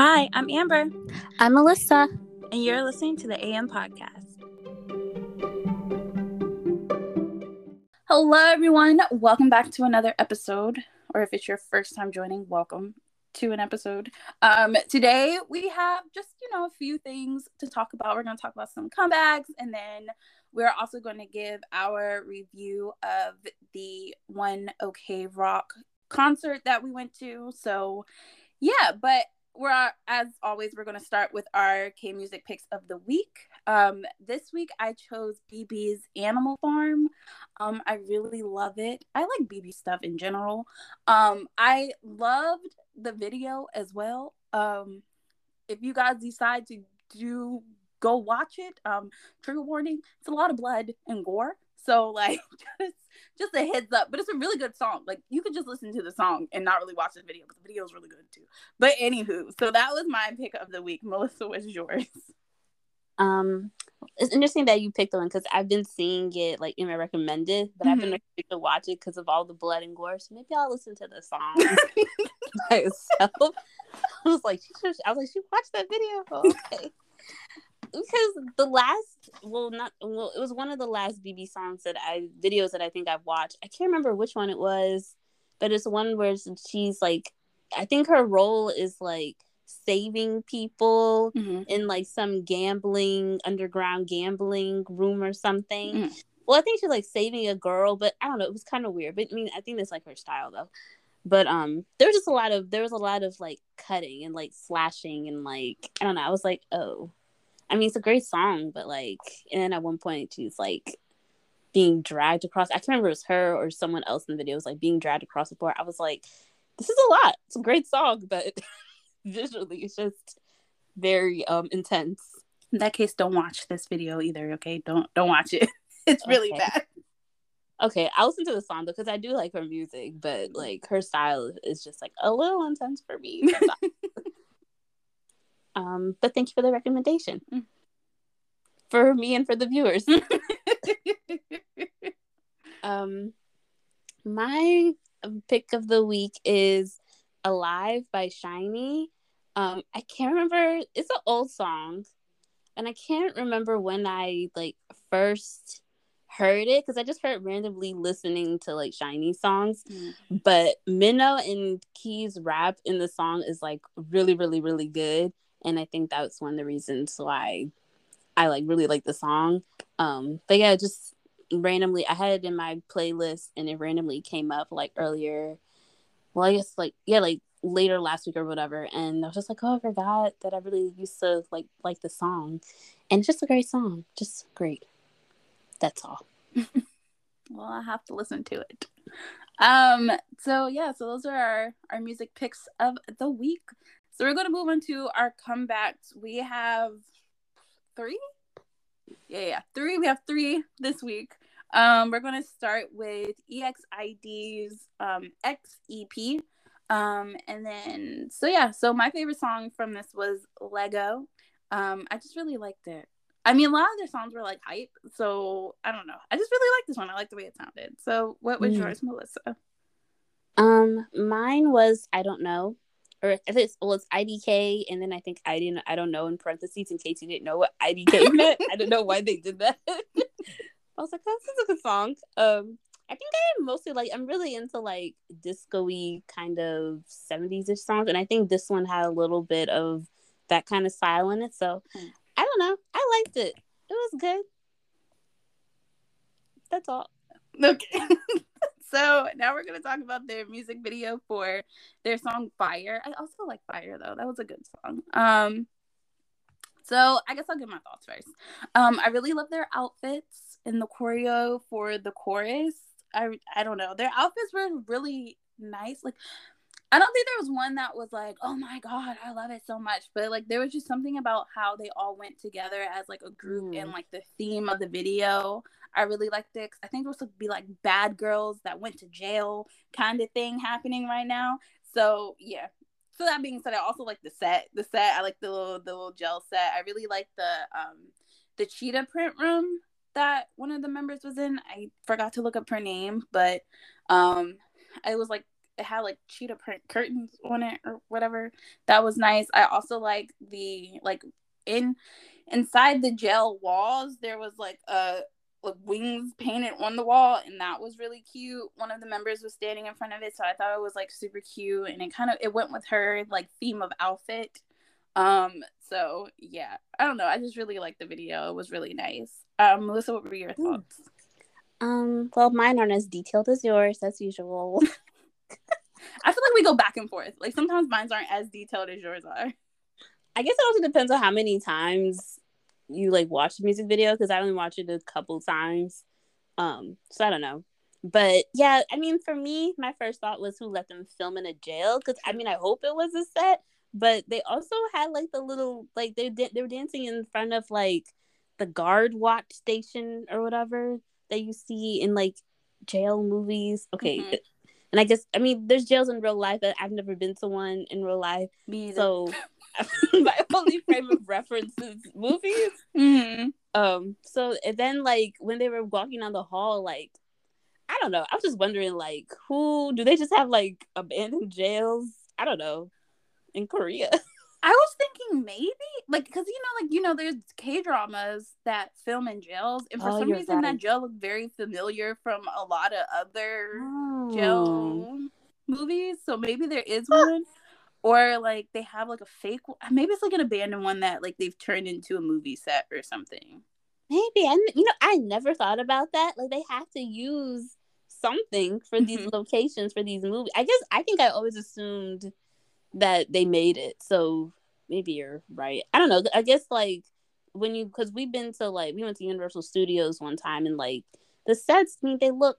Hi, I'm Amber. I'm Melissa. And you're listening to the AM Podcast. Hello, everyone. Welcome back to another episode. Or if it's your first time joining, welcome to an episode. Um, today we have just, you know, a few things to talk about. We're going to talk about some comebacks and then we're also going to give our review of the One OK Rock concert that we went to. So, yeah, but we're as always we're going to start with our K music picks of the week. Um, this week I chose BIBI's Animal Farm. Um, I really love it. I like BB stuff in general. Um, I loved the video as well. Um, if you guys decide to do go watch it, um, trigger warning, it's a lot of blood and gore. So like just just a heads up. But it's a really good song. Like you could just listen to the song and not really watch the video but the video is really good too. But anywho, so that was my pick of the week. Melissa, what's yours? Um, it's interesting that you picked the one because I've been seeing it like in my recommended, but mm-hmm. I've been mm-hmm. to watch it because of all the blood and gore. So maybe I'll listen to the song myself. I was like, I was like, she watched that video. Okay because the last well not well it was one of the last BIBI songs that i videos that i think i've watched. I can't remember which one it was but it's one where she's like i think her role is like saving people mm-hmm. in like some gambling underground gambling room or something. Mm-hmm. well i think she's like saving a girl but i don't know. It was kind of weird but i mean i think that's like her style though. But um there was just a lot of there was a lot of like cutting and like slashing and like i don't know. I was like oh I mean, it's a great song, but like, and then at one point she's like being dragged across. I can't remember it was her or someone else in the video was like being dragged across the floor. I was like, this is a lot. It's a great song, but visually it's just very um intense. In that case, don't watch this video either. Okay, don't don't watch it. it's really okay. bad. Okay, I'll listen to the song though because I do like her music, but like her style is just like a little intense for me. Um, but thank you for the recommendation mm. for me and for the viewers. um, my pick of the week is "Alive" by SHINee. Um, I can't remember. It's an old song, and I can't remember when I like first heard it because I just heard randomly listening to like SHINee songs. Mm. But Minho and Key's rap in the song is like really, really, really good and I think that's one of the reasons why I like really like the song. Um, but yeah, just randomly, I had it in my playlist, and it randomly came up like earlier. Well, I guess like yeah, like later last week or whatever, and I was just like, oh, I forgot that I really used to like like the song, and it's just a great song, just great. That's all. well, I have to listen to it. Um, so yeah, so those are our our music picks of the week. So we're going to move on to our comebacks. We have three. Yeah, yeah, three. We have three this week. Um, we're going to start with EXID's um, X EP. Um, and then, so yeah, so my favorite song from this was Leggo. Um, I just really liked it. I mean, a lot of their songs were like hype, so I don't know. I just really like this one. I like the way it sounded. So, what was mm. yours, Melissa? Um, mine was I don't know or if it's well, it's IDK, and then I think I didn't, I don't know in parentheses in case you didn't know what IDK meant. I don't know why they did that. I was like, oh, this is a good song. Um, I think I mostly like I'm really into like disco-y kind of 70s ish songs, and I think this one had a little bit of that kind of style in it. So mm. I don't know. I liked it. It was good. That's all. Okay. so now we're gonna talk about their music video for their song Fire. I also like Fire though. That was a good song. Um so I guess I'll give my thoughts first. Um I really love their outfits and the choreo for the chorus. I I don't know. Their outfits were really nice. Like I don't think there was one that was like, oh my god, I love it so much. But like there was just something about how they all went together as like a group mm. and like the theme of the video. I really liked it. I think it was to be like bad girls that went to jail kind of thing happening right now. So yeah. So that being said, I also like the set. The set, I like the little the little gel set. I really like the um the cheetah print room that one of the members was in. I forgot to look up her name, but um it was like it had like cheetah print curtains on it or whatever. That was nice. I also like the like in inside the jail walls there was like a like wings painted on the wall and that was really cute. One of the members was standing in front of it so i thought it was like super cute and it kind of it went with her like theme of outfit. Um so yeah. I don't know i just really liked the video. It was really nice. Um melissa what were your thoughts? Um well mine aren't as detailed as yours as usual. I feel like we go back and forth. Like sometimes mine aren't as detailed as yours are. I guess it also depends on how many times you like watch the music video because I only watched it a couple times. Um, so I don't know. But yeah, I mean, for me, my first thought was who let them film in a jail because I mean, I hope it was a set, but they also had like the little like they did they were dancing in front of like the guard watch station or whatever that you see in like jail movies. Okay. Mm-hmm. And I guess I mean there's jails in real life, but I've never been to one in real life. Me either. So my only frame of reference is movies. Mm-hmm. Um. So and then like when they were walking down the hall, like I don't know. I was just wondering, like, who do they just have like abandoned jails? I don't know. In Korea. I was thinking maybe like because you know like you know there's K dramas that film in jails and for oh, some reason right. that jail looked very familiar from a lot of other oh. jail movies so maybe there is one or like they have like a fake maybe it's like an abandoned one that like they've turned into a movie set or something maybe and you know i never thought about that like they have to use something for these mm-hmm. locations for these movies i guess i think i always assumed that they made it so maybe you're right i don't know i guess like when you because we've been to like we went to universal studios one time and like the sets I mean they look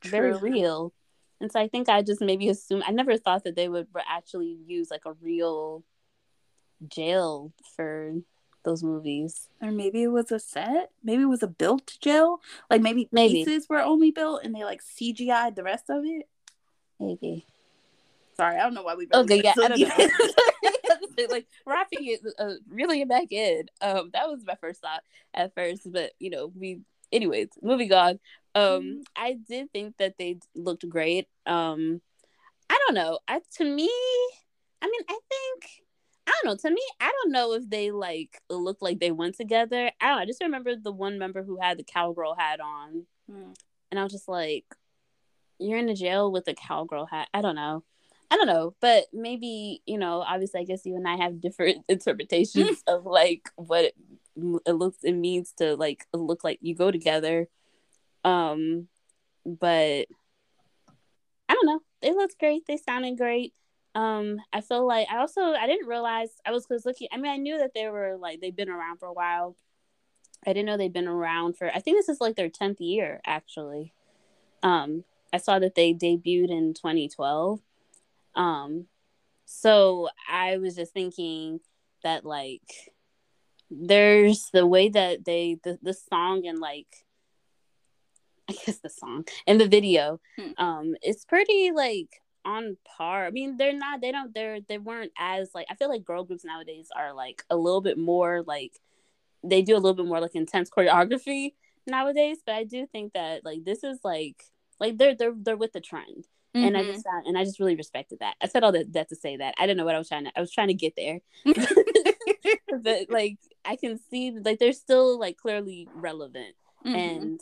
True. very real and so I think I just maybe assumed I never thought that they would actually use like a real jail for those movies. Or maybe it was a set. Maybe it was a built jail. Like maybe, maybe. pieces were only built and they like CGI'd the rest of it. Maybe. Sorry, I don't know why we. Okay, yeah, I don't know. like wrapping it uh, really back in. Um, that was my first thought at first, but you know, we. Anyways, moving on. Um, mm-hmm. I did think that they looked great. Um, I don't know. I to me, I mean, I think I don't know. To me, I don't know if they like look like they went together. I don't know. I just remember the one member who had the cowgirl hat on, mm. and I was just like, "You're in a jail with a cowgirl hat." I don't know. I don't know, but maybe you know. Obviously, I guess you and I have different interpretations of like what it, looks it means to like look like you go together. Um, but I don't know. They looked great. They sounded great. Um, I feel like I also I didn't realize I was cause looking. I mean, I knew that they were like they've been around for a while. I didn't know they've been around for. I think this is like their tenth year actually. Um, I saw that they debuted in 2012. Um, so I was just thinking that like there's the way that they the the song and like I guess the song and the video. Hmm. Um, it's pretty like on par. I mean, they're not. They don't. They're they weren't as like. I feel like girl groups nowadays are like a little bit more like they do a little bit more like intense choreography nowadays. But I do think that like this is like like they're they're they're with the trend. Mm-hmm. And I mm-hmm. just and I just really respected that. I said all that, that to say that I didn't know what I was trying to. I was trying to get there, but like I can see like they're still like clearly relevant, mm-hmm. and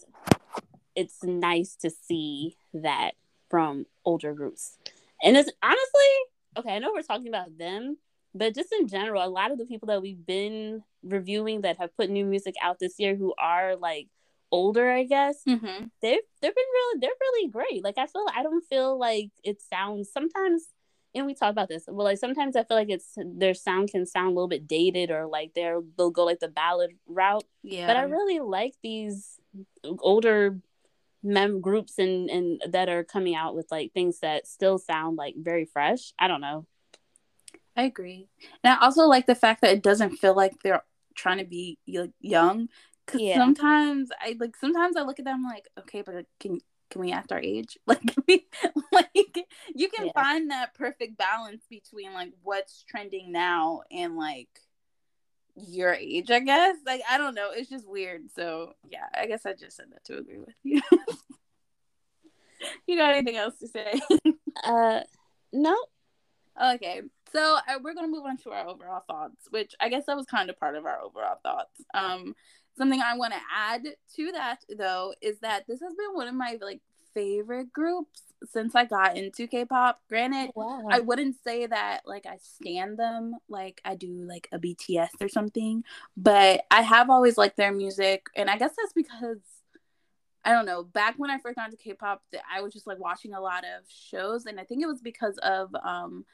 it's nice to see that from older groups. And it's honestly, okay, I know we're talking about them, but just in general, a lot of the people that we've been reviewing that have put new music out this year who are like older, I guess, mm-hmm. they've they've been really they're really great. Like I feel I don't feel like it sounds sometimes and we talk about this. Well, like sometimes I feel like it's their sound can sound a little bit dated or like they're they'll go like the ballad route. Yeah. But I really like these older mem groups and and that are coming out with like things that still sound like very fresh. I don't know. I agree, and I also like the fact that it doesn't feel like they're trying to be young. Cause yeah. sometimes I like sometimes I look at them like, okay, but can can we act our age? Like, we, like you can yeah. find that perfect balance between like what's trending now and like your age, I guess. Like I don't know. It's just weird. So yeah, I guess I just said that to agree with you. you got anything else to say? uh, no. Okay, so uh, we're gonna move on to our overall thoughts, which I guess that was kind of part of our overall thoughts. Um, something I want to add to that though is that this has been one of my like favorite groups since I got into K-pop. Granted, wow. I wouldn't say that like I stand them like I do like a BTS or something, but I have always liked their music, and I guess that's because I don't know. Back when I first got into K-pop, I was just like watching a lot of shows, and I think it was because of um,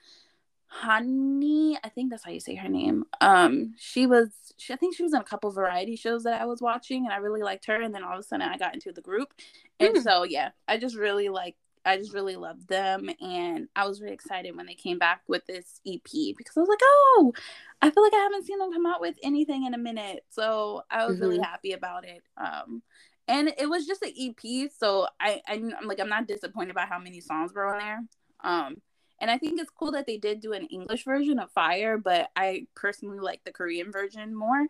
Hani. I think that's how you say her name. Um, she was. She, I think she was in a couple variety shows that I was watching, and I really liked her. And then all of a sudden, I got into the group, and mm. so yeah, I just really like. I just really loved them, and I was really excited when they came back with this EP because I was like, oh, I feel like I haven't seen them come out with anything in a minute, so I was mm-hmm. really happy about it. Um, and it was just an EP, so I, I am like I'm not disappointed by how many songs were on there. Um, and I think it's cool that they did do an English version of Fire, but I personally like the Korean version more.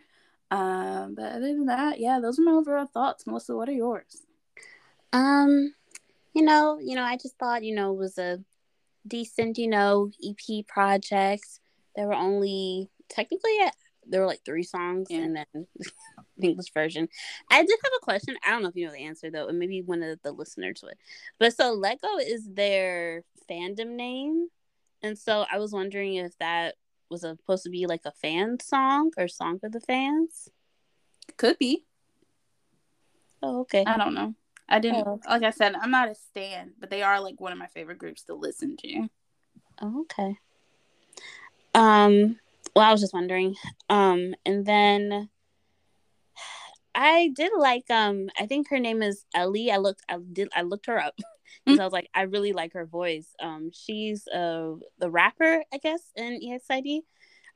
Um, but other than that, yeah, those are my overall thoughts. Melissa, what are yours? Um, you know, you know, I just thought, you know, it was a decent, you know, EP project. There were only technically there were like three songs yeah. and then English version. I did have a question. I don't know if you know the answer though, and maybe one of the listeners would. But so Leggo is their fandom name, and so I was wondering if that was supposed to be like a fan song or song for the fans. Could be. Oh, okay. I don't know. I didn't. Oh. Like I said, I'm not a stan, but they are like one of my favorite groups to listen to. Oh, okay. Um. Well, I was just wondering. Um, and then I did like um I think her name is Ellie. I looked I did I looked her up because mm-hmm. I was like I really like her voice. Um she's uh the rapper, I guess, in EXID.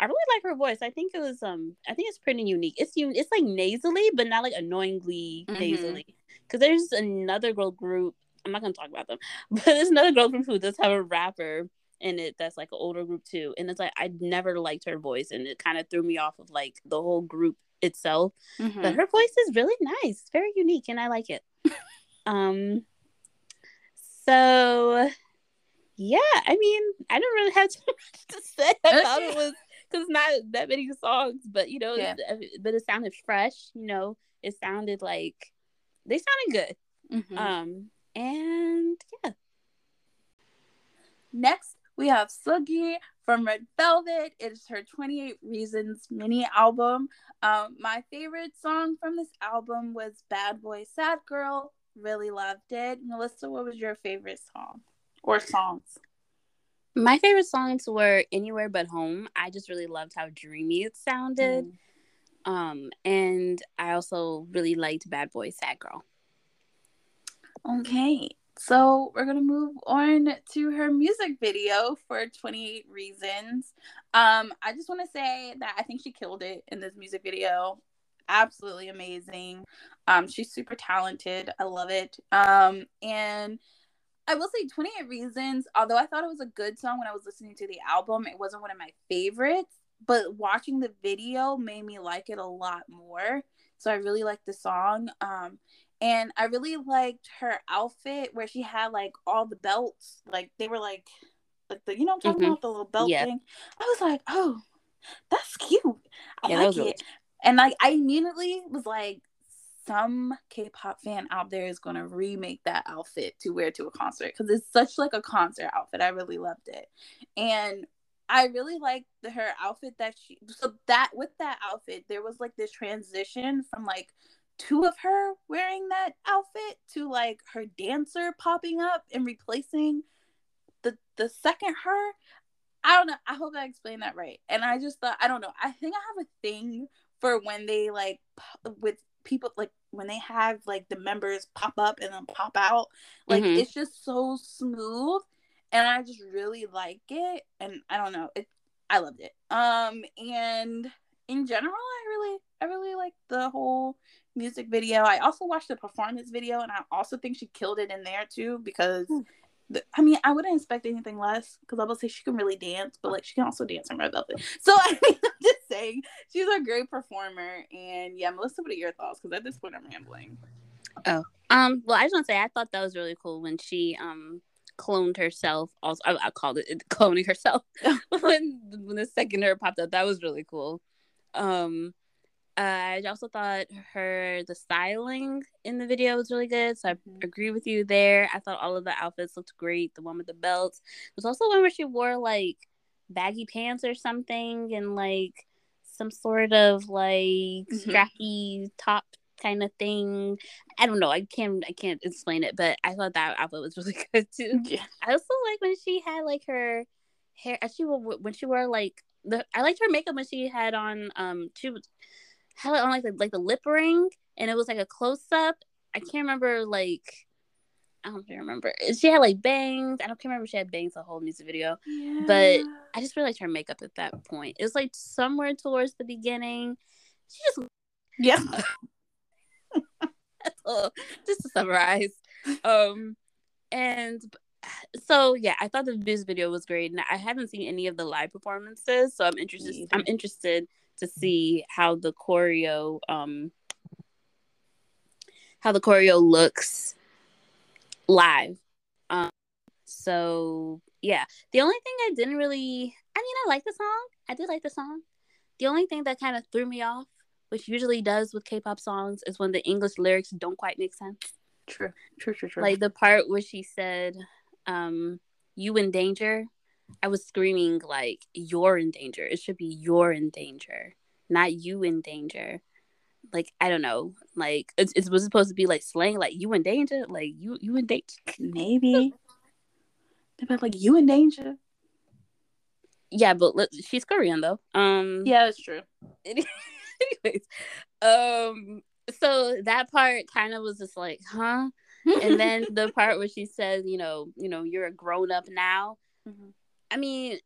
I really like her voice. I think it was um I think it's pretty unique. It's it's like nasally, but not like annoyingly mm-hmm. nasally. Cuz there's another girl group, I'm not going to talk about them, but there's another girl group who does have a rapper in it that's like an older group too. And it's like I never liked her voice and it kind of threw me off of like the whole group itself. Mm-hmm. But her voice is really nice, very unique, and I like it. um, so yeah, I mean, I don't really have too much to say. Thought it was because not that many songs, but you know, yeah. but it sounded fresh. You know, it sounded like they sounded good. Mm-hmm. Um, and yeah. Next, we have Seulgi from Red Velvet. It is her 28 Reasons mini album. Um, my favorite song from this album was Bad Boy Sad Girl. Really loved it. Melissa, what was your favorite song or songs? My favorite songs were Anywhere But Home. I just really loved how dreamy it sounded. Mm. Um, and I also really liked Bad Boy Sad Girl. Okay. So we're gonna move on to her music video for 28 Reasons. Um, I just want to say that I think she killed it in this music video. Absolutely amazing. Um, she's super talented. I love it. Um, and I will say 28 Reasons, although I thought it was a good song when I was listening to the album, it wasn't one of my favorites. But watching the video made me like it a lot more. So I really like the song. Um, and I really liked her outfit where she had like all the belts, like they were like, like the you know I'm talking mm-hmm. about the little belt yeah. thing. I was like, oh, that's cute. I yeah, like it. Really- and like I immediately was like, some K-pop fan out there is gonna remake that outfit to wear to a concert because it's such like a concert outfit. I really loved it, and I really liked her outfit that she. So that with that outfit, there was like this transition from like two of her wearing that outfit to like her dancer popping up and replacing the the second her i don't know i hope i explained that right and i just thought i don't know i think i have a thing for when they like with people like when they have like the members pop up and then pop out like mm-hmm. it's just so smooth and i just really like it and i don't know it i loved it um and in general i really i really like the whole music video. I also watched the performance video, and I also think she killed it in there too because. Hmm. I mean, I wouldn't expect anything less because I would say she can really dance, but like she can also dance in Red Velvet. So I mean, I'm just saying she's a great performer. And yeah, Melissa, what are your thoughts? Because at this point, I'm rambling. Oh, Um, well, I just want to say I thought that was really cool when she um cloned herself. Also, I, I called it cloning herself when when the second her popped up. That was really cool. Um, I also thought her the styling in the video was really good. So I mm-hmm. agree with you there. I thought all of the outfits looked great. The one with the belts. There's also one where she wore like baggy pants or something and like some sort of like mm-hmm. strappy top kind of thing. I don't know. I can't I can't explain it, but I thought that outfit was really good too. Yeah. I also like when she had like her hair. She when she wore like the. I liked her makeup when she had on um she had it on like the like the lip ring and it was like a close up. I can't remember like I don't remember. She had like bangs. I don't remember she had bangs the whole music video. Yeah. But I just really liked her makeup at that point. It was like somewhere towards the beginning. She just Yeah. just to summarize. Um and so yeah, I thought the music video was great. And I haven't seen any of the live performances, so I'm interested I'm interested to see how the choreo um how the choreo looks live. Um so yeah. The only thing I didn't really I mean I like the song. I did like the song. The only thing that kind of threw me off, which usually does with K-pop songs, is when the English lyrics don't quite make sense. True. True, true, true. Like the part where she said, um, you in danger I was screaming like you're in danger. It should be you're in danger, not you in danger. Like I don't know. Like it, it was supposed to be like slang, like you in danger, like you you in danger. Maybe. But like you in danger. Yeah, but she's Korean though. Um. Yeah, that's true. Anyways, um. So that part kind of was just like, huh? and then the part where she says, you know, you know, you're a grown up now. Mm-hmm. I mean,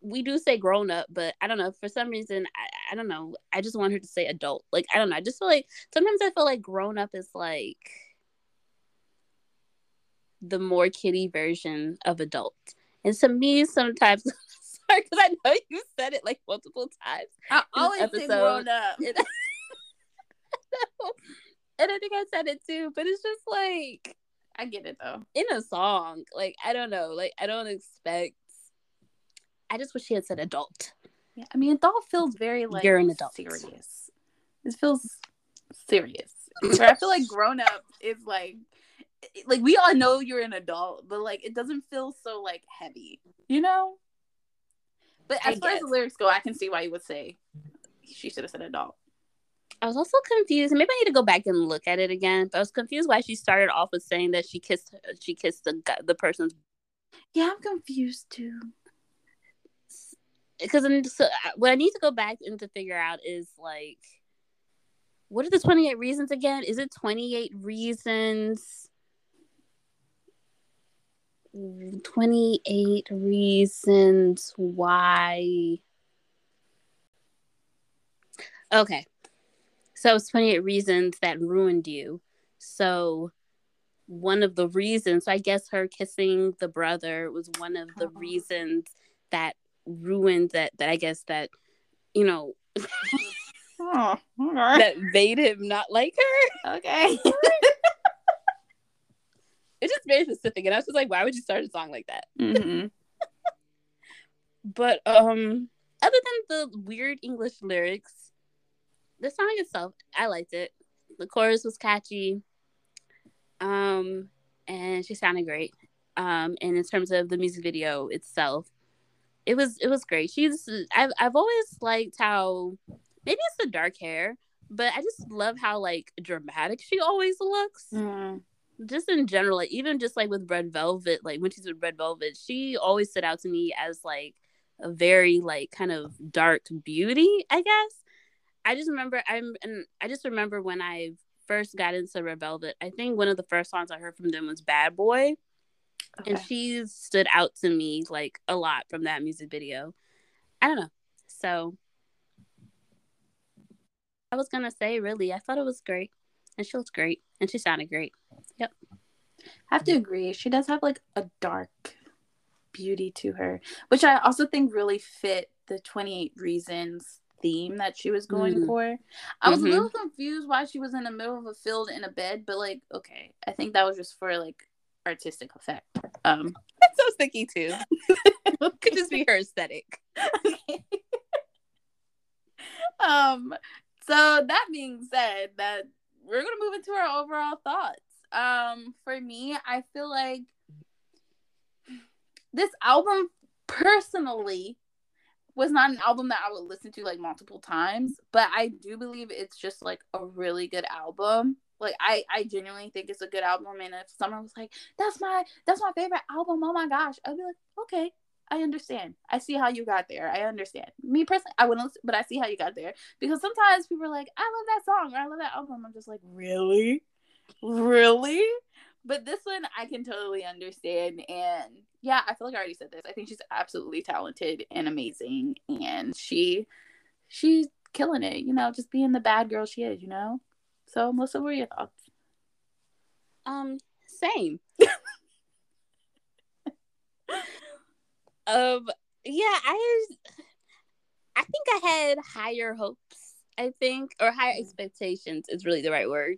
we do say grown up, but I don't know. For some reason, I, I don't know. I just want her to say adult. Like, I don't know. I just feel like sometimes I feel like grown up is like the more kitty version of adult. And to me, sometimes, sorry, because I know you said it like multiple times. I always say grown up. And, and I think I said it too, but it's just like. I get it though. In a song, like I don't know, like I don't expect I just wish she had said adult. Yeah, I mean, adult feels very like you're an adult. Serious. It feels serious. Where I feel like grown up is like, like we all know you're an adult, but like it doesn't feel so like heavy, you know. But as I far guess. as the lyrics go, I can see why you would say she should have said adult. I was also confused. Maybe I need to go back and look at it again. But I was confused why she started off with saying that she kissed she kissed the the person's. Yeah, I'm confused too because so, uh, what I need to go back and to figure out is like, what are the twenty eight reasons again? Is it twenty eight reasons? Twenty eight reasons why. Okay, so it's twenty eight reasons that ruined you. So one of the reasons, so I guess her kissing the brother was one of the oh. reasons that ruined that that I guess that you know oh, right. that made him not like her. Okay. it's just very specific, and I was just like, why would you start a song like that? Mm-hmm. but um, other than the weird English lyrics, the song itself, I liked it. The chorus was catchy. Um, and she sounded great. Um, and in terms of the music video itself, it was it was great. She's I've I've always liked how maybe it's the dark hair, but I just love how like dramatic she always looks. Mm. Just in general, like even just like with Red Velvet, like when she's with Red Velvet, she always stood out to me as like a very like kind of dark beauty, I guess. I just remember I'm and I just remember when I first got into Red Velvet, I think one of the first songs I heard from them was Bad Boy. Okay. And she stood out to me like a lot from that music video. I don't know. So I was gonna say really, I thought it was great. And she looks great. And she sounded great. Yep. I have to agree. She does have like a dark beauty to her, which I also think really fit the 28 reasons theme that she was going mm-hmm. for. I was mm-hmm. a little confused why she was in the middle of a field in a bed, but like, okay, I think that was just for like artistic effect. Um, that's so sticky too. Could just be her aesthetic. okay. um. So that being said, that we're gonna move into our overall thoughts. Um, for me, I feel like this album personally was not an album that I would listen to like multiple times, but I do believe it's just like a really good album. Like I, I genuinely think it's a good album. And if someone was like, "That's my, that's my favorite album," oh my gosh, I'd be like, "Okay, I understand. I see how you got there. I understand." Me personally, I wouldn't, listen, but I see how you got there because sometimes people are like, "I love that song" or "I love that album." I'm just like, "Really, really?" But this one, I can totally understand, and yeah, I feel like I already said this. I think she's absolutely talented and amazing, and she she's killing it. You know, just being the bad girl she is. You know. So, Melissa, what are your thoughts? Um, same. um, yeah, I I think I had higher hopes. I think, or higher mm. expectations is really the right word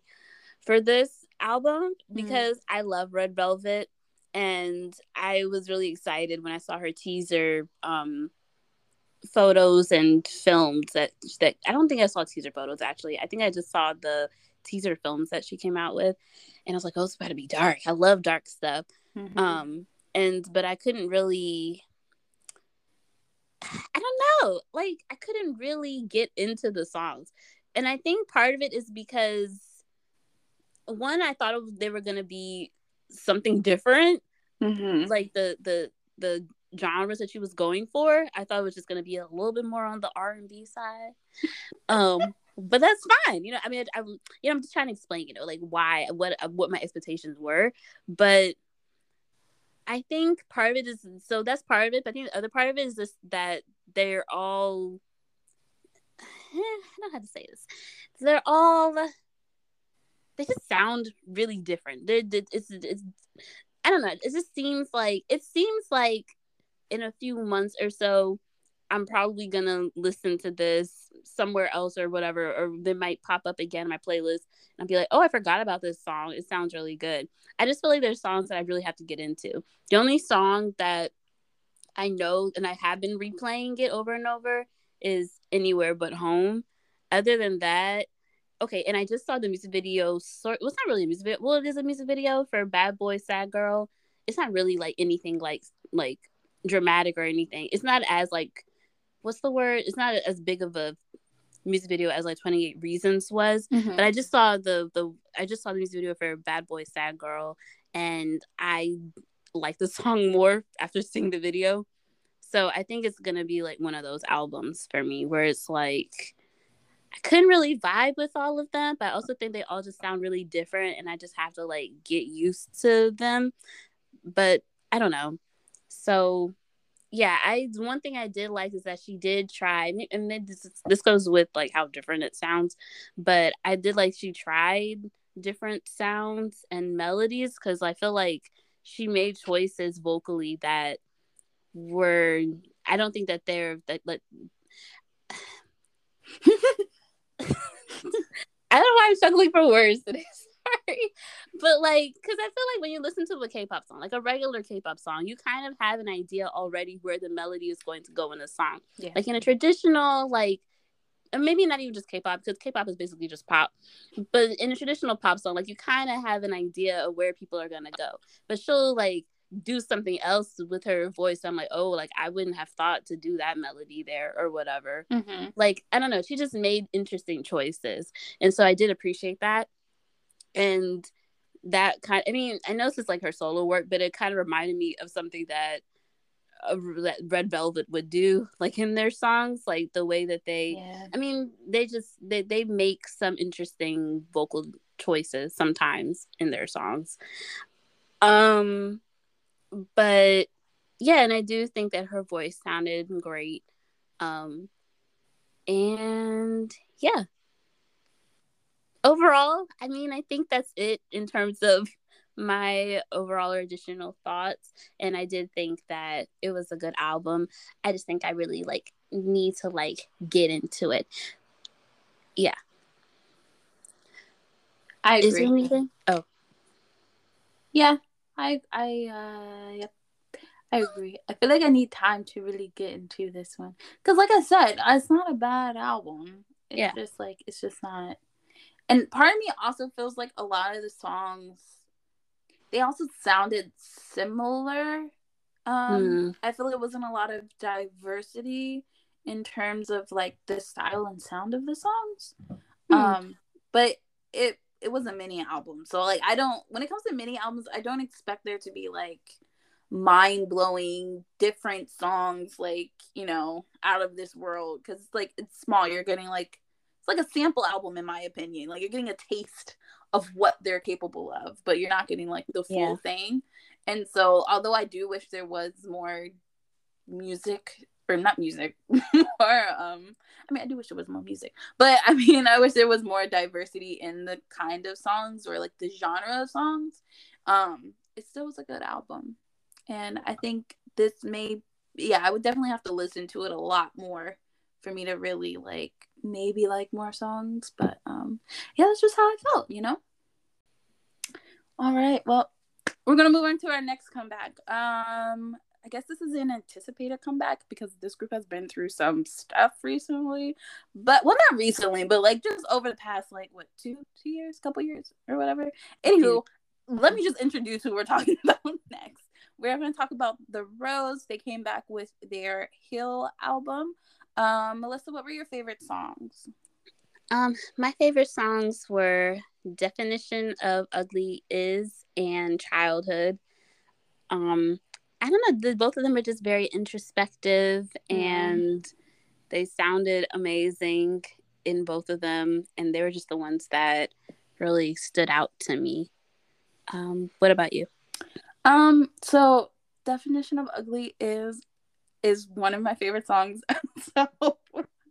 for this album mm. because mm-hmm. I love Red Velvet and I was really excited when I saw her teaser um, photos and films that that I don't think I saw teaser photos actually. I think I just saw the teaser films that she came out with, and I was like, "Oh, it's about to be dark." I love dark stuff. Mm-hmm. Um, and but I couldn't really. I don't know. Like I couldn't really get into the songs, and I think part of it is because one, I thought they were gonna be something different, mm-hmm. like the the the genres that she was going for. I thought it was just going to be a little bit more on the R and B side. Um, but that's fine. You know, I mean, I, am you know, I'm just trying to explain, you know, like why, what, what my expectations were. But I think part of it is so that's part of it. But I think the other part of it is just that they're all. I don't know how to say this. They're all. They just sound really different. They're, it's, it's I don't know. It just seems like it seems like in a few months or so, I'm probably gonna listen to this somewhere else or whatever, or they might pop up again in my playlist and I'll be like, oh, I forgot about this song. It sounds really good. I just feel like there's songs that I really have to get into. The only song that I know and I have been replaying it over and over is Anywhere But Home. Other than that, okay, and I just saw the music video. Sort, well, it's not really a music video. Well, it is a music video for Bad Boy Sad Girl. It's not really like anything like like dramatic or anything. It's not as like what's the word? It's not as big of a music video as like 28 Reasons was. Mm-hmm. But I just saw the the I just saw the music video for Bad Boy Sad Girl and I like the song more after seeing the video. So I think it's gonna be like one of those albums for me where it's like I couldn't really vibe with all of them, but I also think they all just sound really different and I just have to like get used to them. But I don't know. So yeah, I one thing I did like is that she did try, and this this goes with like how different it sounds, but I did like she tried different sounds and melodies because I feel like she made choices vocally that were I don't think that they're that like I don't know why I'm struggling for words today. Sorry. But like, because I feel like when you listen to a K pop song, like a regular K pop song, you kind of have an idea already where the melody is going to go in the song. Yeah. Like in a traditional, like, maybe not even just K-pop because K-pop is basically just pop. But in a traditional pop song, like you kind of have an idea of where people are gonna go. But she'll like do something else with her voice. I'm like, oh, like I wouldn't have thought to do that melody there or whatever. Mm-hmm. Like, I don't know. She just made interesting choices. And so I did appreciate that. And that kind of, I mean, I know this is like her solo work, but it kind of reminded me of something that uh, that Red Velvet would do, like in their songs, like the way that they, yeah. I mean, they just, they, they make some interesting vocal choices sometimes in their songs. Um, but yeah, and I do think that her voice sounded great. Um, and yeah, overall, I mean, I think that's it in terms of my overall additional thoughts. And I did think that it was a good album. I just think I really like need to like get into it. Yeah. I agree. Is there anything? Oh. Yeah, I I uh yep. I agree. I feel like I need time to really get into this one because, like I said, it's not a bad album. It's Yeah. just like it's just not. And part of me also feels like a lot of the songs, they also sounded similar. Um, Hmm. I feel like it wasn't a lot of diversity in terms of like the style and sound of the songs. Hmm. Um, but it it was a mini album, so like I don't when it comes to mini albums, I don't expect there to be like mind blowing different songs like you know out of this world because like it's small. You're getting like it's like a sample album in my opinion. Like you're getting a taste of what they're capable of, but you're not getting like the full Yeah. thing. And so, although I do wish there was more music or not music or um I mean I do wish there was more music but I mean I wish there was more diversity in the kind of songs or like the genre of songs um it still was a good album and I think this may yeah I would definitely have to listen to it a lot more for me to really like maybe like more songs but um yeah that's just how I felt you know all right well we're gonna move on to our next comeback um I guess this is an anticipated comeback because this group has been through some stuff recently. But well not recently, but like just over the past like what two two years, couple years or whatever. Anywho, let me just introduce who we're talking about next. We're gonna talk about the Rose. They came back with their Heal album. Um, Melissa, what were your favorite songs? Um, my favorite songs were Definition of Ugly Is and Childhood. Um, I don't know, the, both of them are just very introspective Mhm. and they sounded amazing in both of them, and they were just the ones that really stood out to me. Um, what about you? Um, so definition of ugly is is one of my favorite songs. so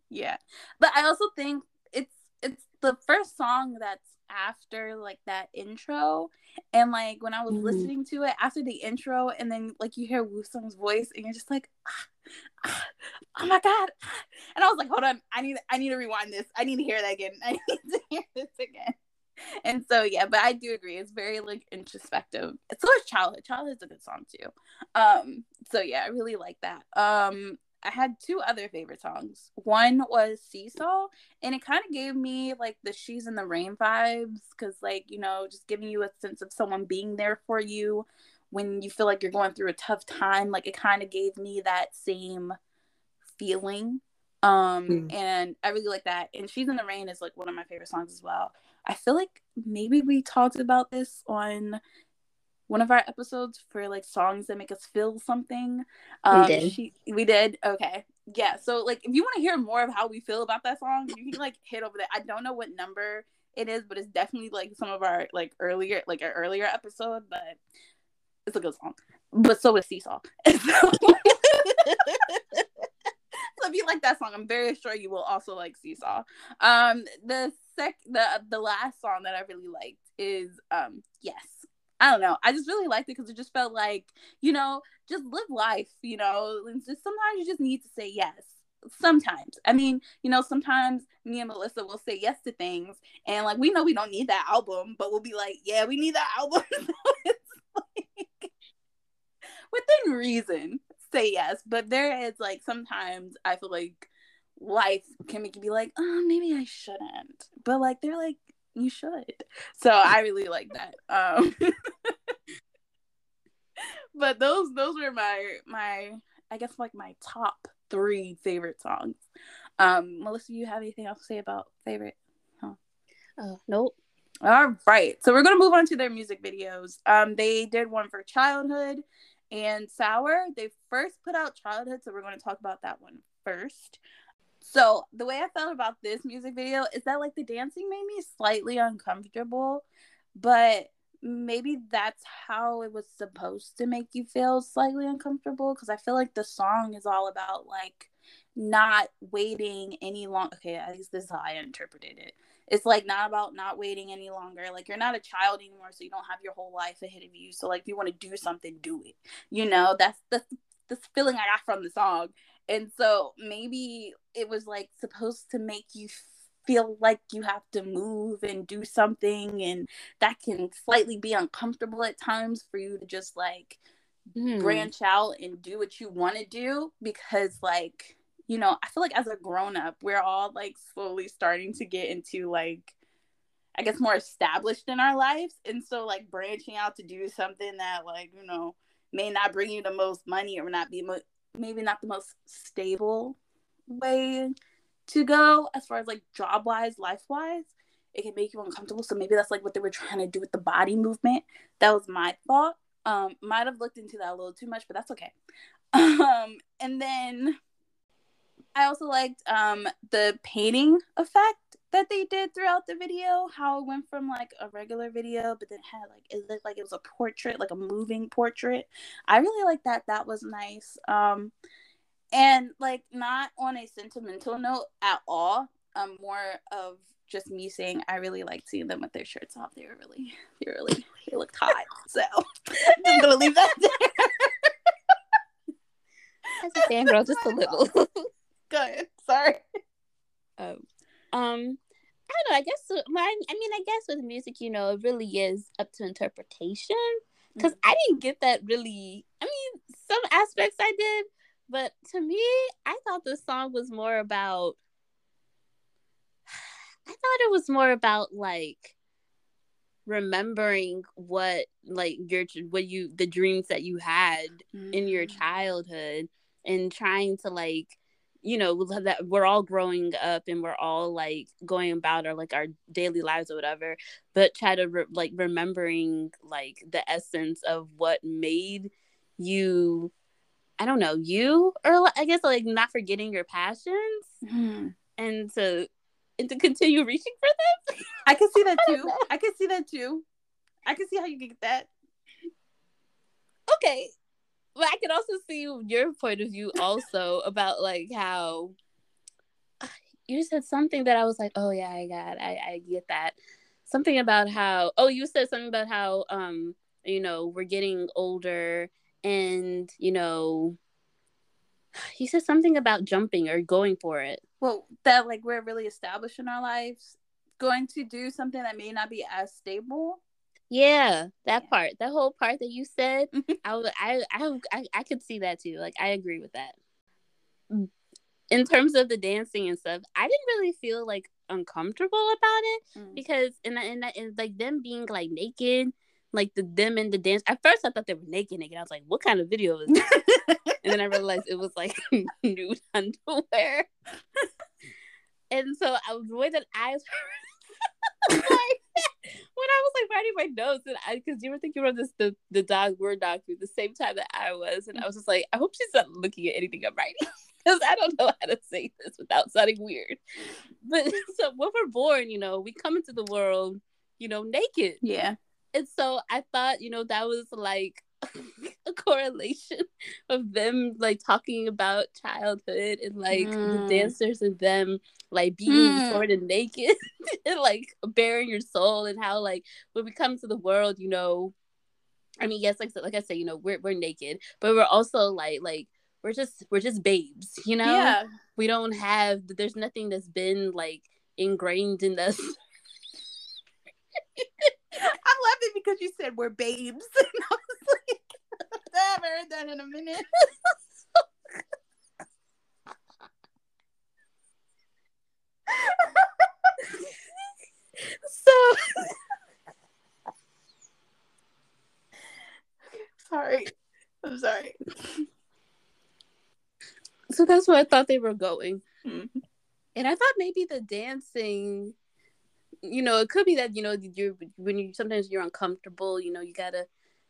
yeah. But I also think it's it's the first song that's after like that intro. And like when I was Mhm. listening to it after the intro and then like you hear Woo Sung's voice and you're just like ah, ah, oh my god. ah." And I was like, hold on, I need I need to rewind this. I need to hear that again. I need to hear this again and so yeah but i do agree it's very like introspective. It's so is childhood childhood's a good song too. Um so yeah i really like that. Um i had two other favorite songs. One was seesaw and it kind of gave me like the she's in the rain vibes because like you know just giving you a sense of someone being there for you when you feel like you're going through a tough time like it kind of gave me that same feeling. Um Mm. and i really like that. And she's in the rain is like one of my favorite songs as well i feel like maybe we talked about this on one of our episodes for like songs that make us feel something. Um did. she we did? Okay. Yeah so like if you want to hear more of how we feel about that song you can like hit over there. I don't know what number it is but it's definitely like some of our like earlier like our earlier episode but it's a good song. But so is seesaw if you like that song, I'm very sure you will also like Seesaw. Um, the sec the the last song that I really liked is um Yes. I don't know. I just really liked it because it just felt like you know just live life. You know, and just sometimes you just need to say yes. Sometimes, I mean, you know, sometimes me and Melissa will say yes to things, and like we know we don't need that album, but we'll be like, yeah, we need that album. within reason say yes but there is like sometimes i feel like life can make you be like oh maybe i shouldn't but like they're like you should so i really like that um but those those were my my i guess like my top three favorite songs um melissa you have anything else to say about favorite Oh, nope. all right. So we're going to move on to their music videos. Um, they did one for Childhood and Sour. They first put out Childhood, so we're going to talk about that one first. So the way I felt about this music video is that like the dancing made me slightly uncomfortable, but maybe that's how it was supposed to make you feel slightly uncomfortable because I feel like the song is all about like not waiting any long okay at least this is how i interpreted it. It's like not about not waiting any longer. Like you're not a child anymore so you don't have your whole life ahead of you. So like if you want to do something do it. You know that's that's this feeling i got from the song. And so maybe it was like supposed to make you feel like you have to move and do something and that can slightly be uncomfortable at times for you to just like mm. branch out and do what you want to do because like you know i feel like as a grown up we're all like slowly starting to get into like i guess more established in our lives. And so like branching out to do something that like you know may not bring you the most money or not be mo- maybe not the most stable way to go as far as like job wise life wise it can make you uncomfortable. So maybe that's like what they were trying to do with the body movement. That was my thought. Um, might have looked into that a little too much, but that's okay. Um, and then I also liked um, the painting effect that they did throughout the video. How it went from like a regular video, but then had like it looked like it was a portrait, like a moving portrait. I really like that. That was nice. Um, and like not on a sentimental note at all. Um, more of just me saying I really liked seeing them with their shirts off. They were really, they were really, they looked hot. So I'm gonna leave that there. As a fangirl, just a little. Good. Sorry. Oh. um, I don't know. I guess my, I mean, I guess with music, you know, it really is up to interpretation. Because mm-hmm. I didn't get that really. I mean, some aspects I did, but to me, I thought the song was more about I thought it was more about like remembering what like your what you the dreams that you had mm. in your mm. childhood and trying to like you know that we're all growing up and we're all like going about our like our daily lives or whatever but try to re- like remembering like the essence of what made you i don't know you or i guess like not forgetting your passions mm. and to and to continue reaching for them. I can see that too. I can see that too. I can see how you get that. Okay. But I can also see your point of view also about like how you said something that I was like, oh yeah, I got, I, I get that. Something about how, oh, you said something about how, um, you know, we're getting older and you know, you said something about jumping or going for it well that like we're really established in our lives going to do something that may not be as stable yeah that part that whole part that you said I, I i i i could see that too like i agree with that. In terms of the dancing and stuff i didn't really feel like uncomfortable about it mm. because in that in that like them being like naked like the them and the dance at first i thought they were naked naked i was like what kind of video is this and then I realized it was like nude underwear. and so I was the way that I was like, when I was like writing my notes, and I because you were thinking about this the the dog word doctor the same time that I was, and I was just like, I hope she's not looking at anything I'm writing because I don't know how to say this without sounding weird. But so when we're born, you know, we come into the world, you know, naked. Yeah. And so I thought, you know, that was like a correlation of them like talking about childhood and like mm. the dancers and them like being mm. sort of naked and like bearing your soul and how like when we come to the world, you know, I mean, yes, like like I said, you know, we're we're naked, but we're also like like we're just we're just babes, you know. Yeah. We don't have there's nothing that's been like ingrained in us. I love it because you said we're babes. And I was like, I haven't heard that in a minute. so sorry. I'm sorry. So that's where I thought they were going. Mm-hmm. And I thought maybe the dancing you know, it could be that you know you're when you sometimes you're uncomfortable. You know, you gotta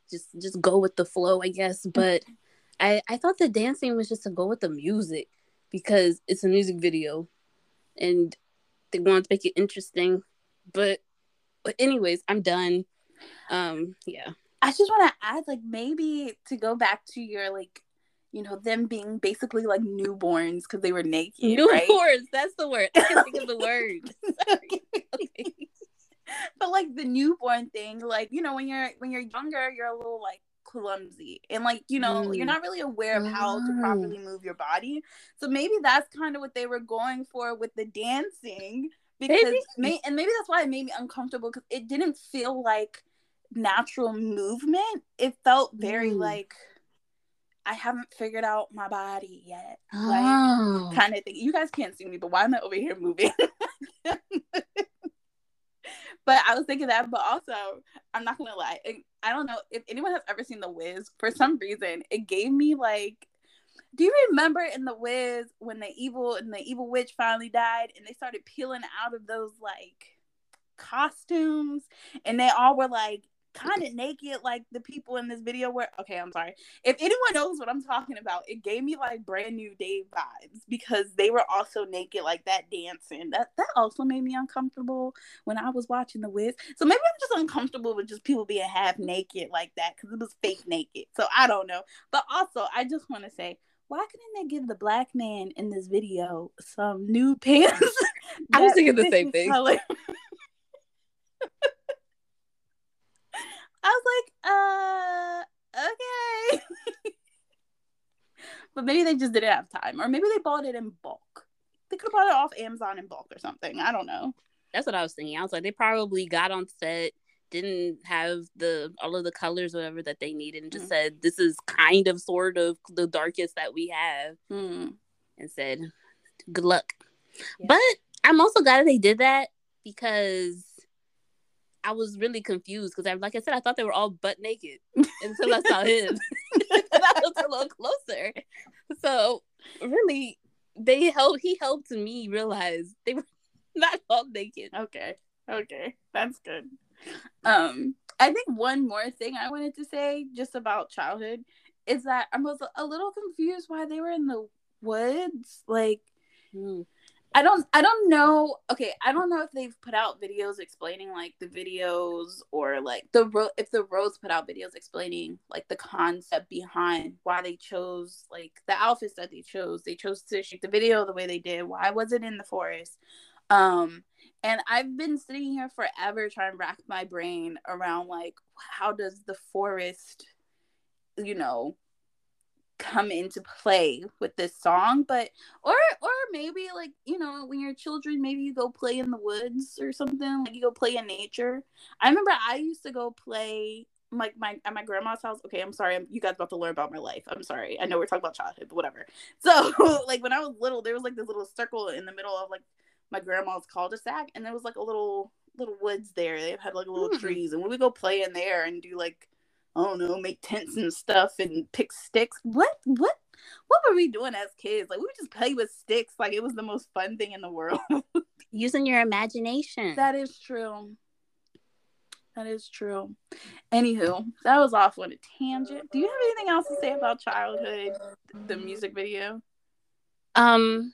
just just go with the flow, I guess. But I I thought the dancing was just to go with the music because it's a music video, and they wanted to make it interesting. But but anyways, I'm done. Um, yeah. I just want to add, like, maybe to go back to your like you know, them being basically like newborns because they were naked. Newborns, right? that's the word. I can think of the word. But like the newborn thing, like, you know, when you're when you're younger, you're a little like clumsy and like you know Mm. you're not really aware of how to Mm. properly move your body so maybe that's kind of what they were going for with the dancing because Maybe. may, and maybe that's why it made me uncomfortable because it didn't feel like natural movement it felt very Mm. like i haven't figured out my body yet like Oh. kind of thing. You guys can't see me, but why am I over here moving? but I was thinking that, but also I'm not gonna lie. I- I don't know if anyone has ever seen The Wiz. For some reason, it gave me like. Do you remember in The Wiz when the evil and the evil witch finally died, and they started peeling out of those like costumes, and they all were like kind of naked, like the people in this video were. Okay, I'm sorry if anyone knows what I'm talking about, it gave me like brand new Day vibes because they were also naked like that dancing. That that also made me uncomfortable when I was watching The Wiz. So maybe I'm just uncomfortable with just people being half naked like that because it was fake naked. So I don't know. But also, I just want to say. Why couldn't they give the black man in this video some new pants? I was thinking the same thing. I was like, uh, okay. but maybe they just didn't have time, or maybe they bought it in bulk. They could have bought it off Amazon in bulk or something. I don't know. That's what I was thinking. I was like, they probably got on set, didn't have the all of the colors, whatever that they needed, and just Mm. said, "This is kind of, sort of the darkest that we have," Hmm. and said, "Good luck." Yeah. But I'm also glad they did that because I was really confused because, I, like I said, I thought they were all butt naked until I saw him, and I looked a little closer. So really, they helped. He helped me realize they were not all naked. Okay. Okay. That's good. Um, I think one more thing I wanted to say just about childhood is that I was a little confused why they were in the woods. Like, Mm. I don't I don't know. Okay, I don't know if they've put out videos explaining like the videos or like the if the Rose put out videos explaining like the concept behind why they chose like the outfits that they chose. They chose to shoot the video the way they did. Why was it in the forest? Um and I've been sitting here forever trying to rack my brain around like how does the forest you know come into play with this song but or or maybe like you know when you're children maybe you go play in the woods or something like you go play in nature. I remember i used to go play like my at my grandma's house. Okay i'm sorry I'm, you guys about to learn about my life. I'm sorry. I know we're talking about childhood but whatever. So like when i was little there was like this little circle in the middle of like my grandma's cul-de-sac and there was like a little little woods there. They had like little Hmm. trees and we would go play in there and do like I don't know, make tents and stuff and pick sticks. What what what were we doing as kids? Like we would just play with sticks like it was the most fun thing in the world. Using your imagination. that is true. That is true. Anywho, that was off on a tangent. Do you have anything else to say about childhood, the music video? Um,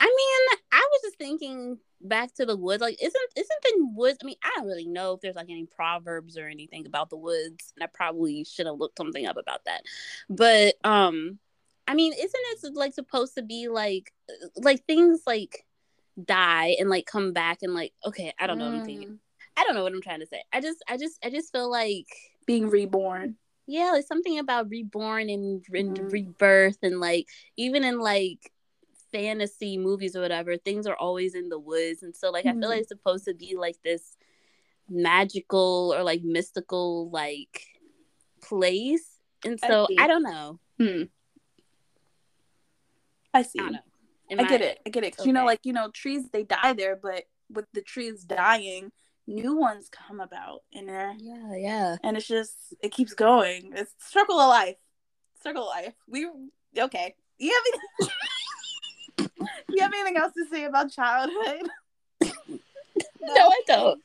I mean, I was just thinking back to the woods. Like, isn't isn't the woods? I mean, I don't really know if there's like any proverbs or anything about the woods, and I probably should have looked something up about that. But um, I mean, isn't it like supposed to be like like things like die and like come back and like okay, I don't know. what I'm thinking. Mm, I don't know what I'm trying to say. I just I just I just feel like Being reborn. yeah, like something about reborn and, and Mhm. rebirth, and like even in like fantasy movies or whatever, things are always in the woods, and so like I Mhm. feel like it's supposed to be like this magical or like mystical like place, and so see. I, don't know. Hmm. I see. I don't know. Am I get it. I get it. 'Cause, you know, like you know, trees they die there, but with the trees dying, new ones come about in there, Yeah, yeah. and it's just it keeps going. It's circle of life. Circle of life. We okay. You have any, you have anything else to say about childhood? No, I don't.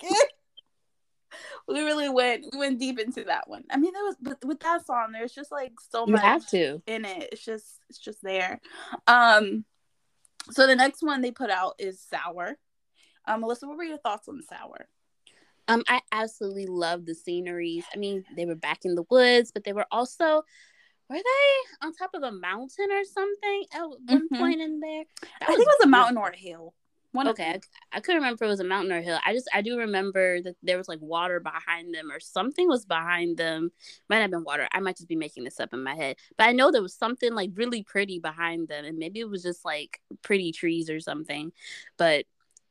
we really went we went deep into that one. I mean, there was but with that song, there's just like so You much have to. in it. It's just it's just there. Um so the next one they put out is Sour. Um Melissa, what were your thoughts on Sour? Um, I absolutely love the sceneries. I mean, they were back in the woods, but they were also were they on top of a mountain or something at one Mhm. point in there? I think it was a mountain or a hill. One okay, I, I couldn't remember if it was a mountain or a hill. I just I do remember that there was like water behind them or something was behind them. Might have been water. I might just be making this up in my head, but I know there was something like really pretty behind them, and maybe it was just like pretty trees or something. But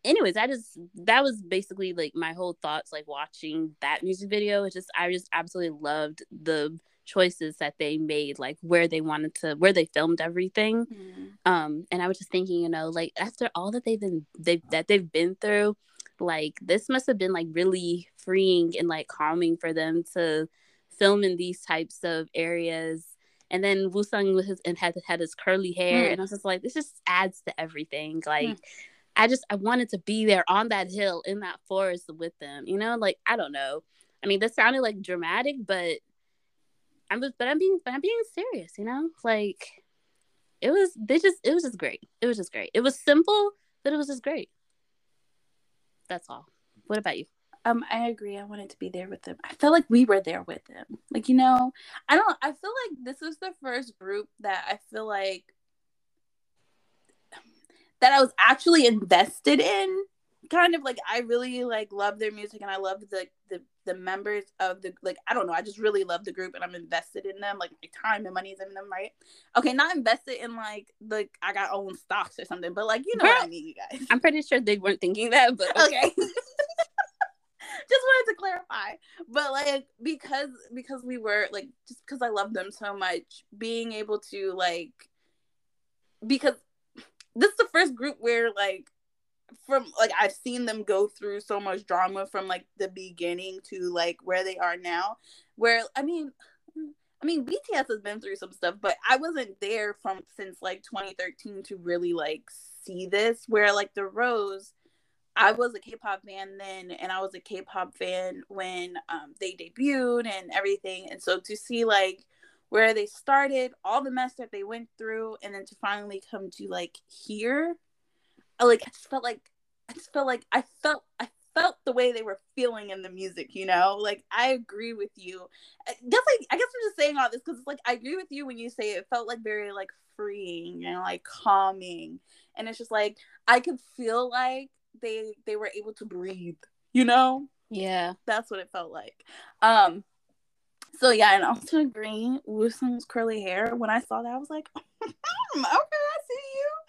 anyways, I just that was basically like my whole thoughts like watching that music video. It's just I just absolutely loved the choices that they made like where they wanted to where they filmed everything mm. um and i was just thinking you know like after all that they've been they that they've been through like this must have been like really freeing and like calming for them to film in these types of areas and then Woo-sung with his and had had his curly hair mm. and I was just like this just adds to everything like mm. I just I wanted to be there on that hill in that forest with them you know like I don't know I mean this sounded like dramatic but I'm just, but I'm being, but I'm being serious, you know. Like, it was, they just, it was just great. It was just great. It was simple, but it was just great. That's all. What about you? Um, I agree. I wanted to be there with them. I felt like we were there with them. Like, you know, I don't. I feel like this was the first group that I feel like that I was actually invested in kind of like I really like love their music and I love the the the members of the like I don't know I just really love the group and I'm invested in them like my time and money is in them right? Okay not invested in like like I got own stocks or something but like you know what I mean you guys. I'm pretty sure they weren't thinking that but okay. just wanted to clarify but like because because we were like just because I love them so much being able to like because this is the first group where like from like I've seen them go through so much drama from like the beginning to like where they are now. Where I mean, I mean BTS has been through some stuff, but I wasn't there from since like 2013 to really like see this. Where like the Rose, I was a K-pop fan then, and I was a K-pop fan when um, they debuted and everything. And so to see like where they started, all the mess that they went through, and then to finally come to like here like I just felt like I just felt like I felt I felt the way they were feeling in the music, you know? Like I agree with you. I guess like I guess I'm just saying all this because it's like I agree with you when you say it felt like very like freeing and like calming. And it's just like I could feel like they they were able to breathe, you know? Yeah. That's what it felt like. Um so yeah, and also agree with some curly hair. When I saw that, I was like, okay, I see you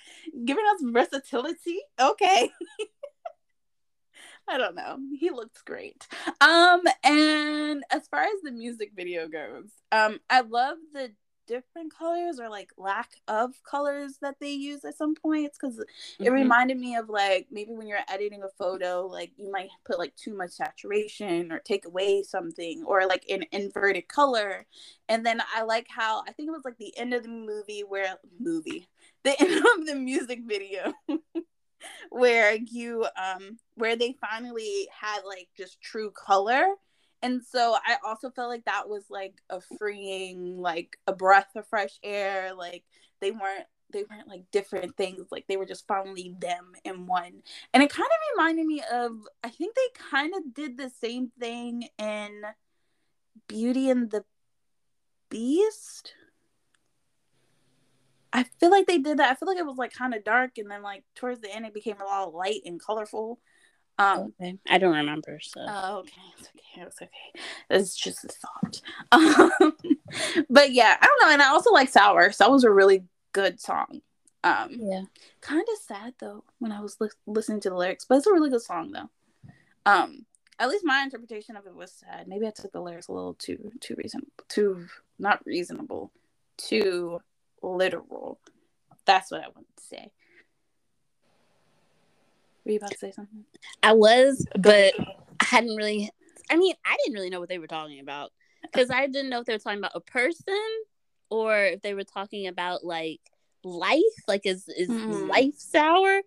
giving us versatility. Okay. I don't know. He looks great. Um, and as far as the music video goes, um, I love the different colors or like lack of colors that they use at some points because mm-hmm. it reminded me of like maybe when you're editing a photo like you might put like too much saturation or take away something or like an inverted color and then i like how i think it was like the end of the movie where movie the end of the music video where you um where they finally had like just true color. And so i also felt like that was like a freeing like a breath of fresh air. Like they weren't they weren't like different things. Like they were just finally them in one. And it kind of reminded me of i think they kind of did the same thing in beauty and the beast i feel like they did that i feel like it was like kind of dark and then like towards the end it became a lot light and colorful um, okay. I don't remember. So. Oh, okay. It's okay. It's okay. It's just a thought. Um, but yeah, I don't know. And I also like Sour. Sour was a really good song. Um, yeah. Kind of sad though when I was li- listening to the lyrics, but it's a really good song though. Um, at least my interpretation of it was sad. Maybe I took the lyrics a little too too reasonable, too not reasonable, too literal. That's what I want to say. Were you about to say something? I was, but I hadn't really. I mean, I didn't really know what they were talking about because I didn't know if they were talking about a person or if they were talking about like life. Like, is is mm. life sour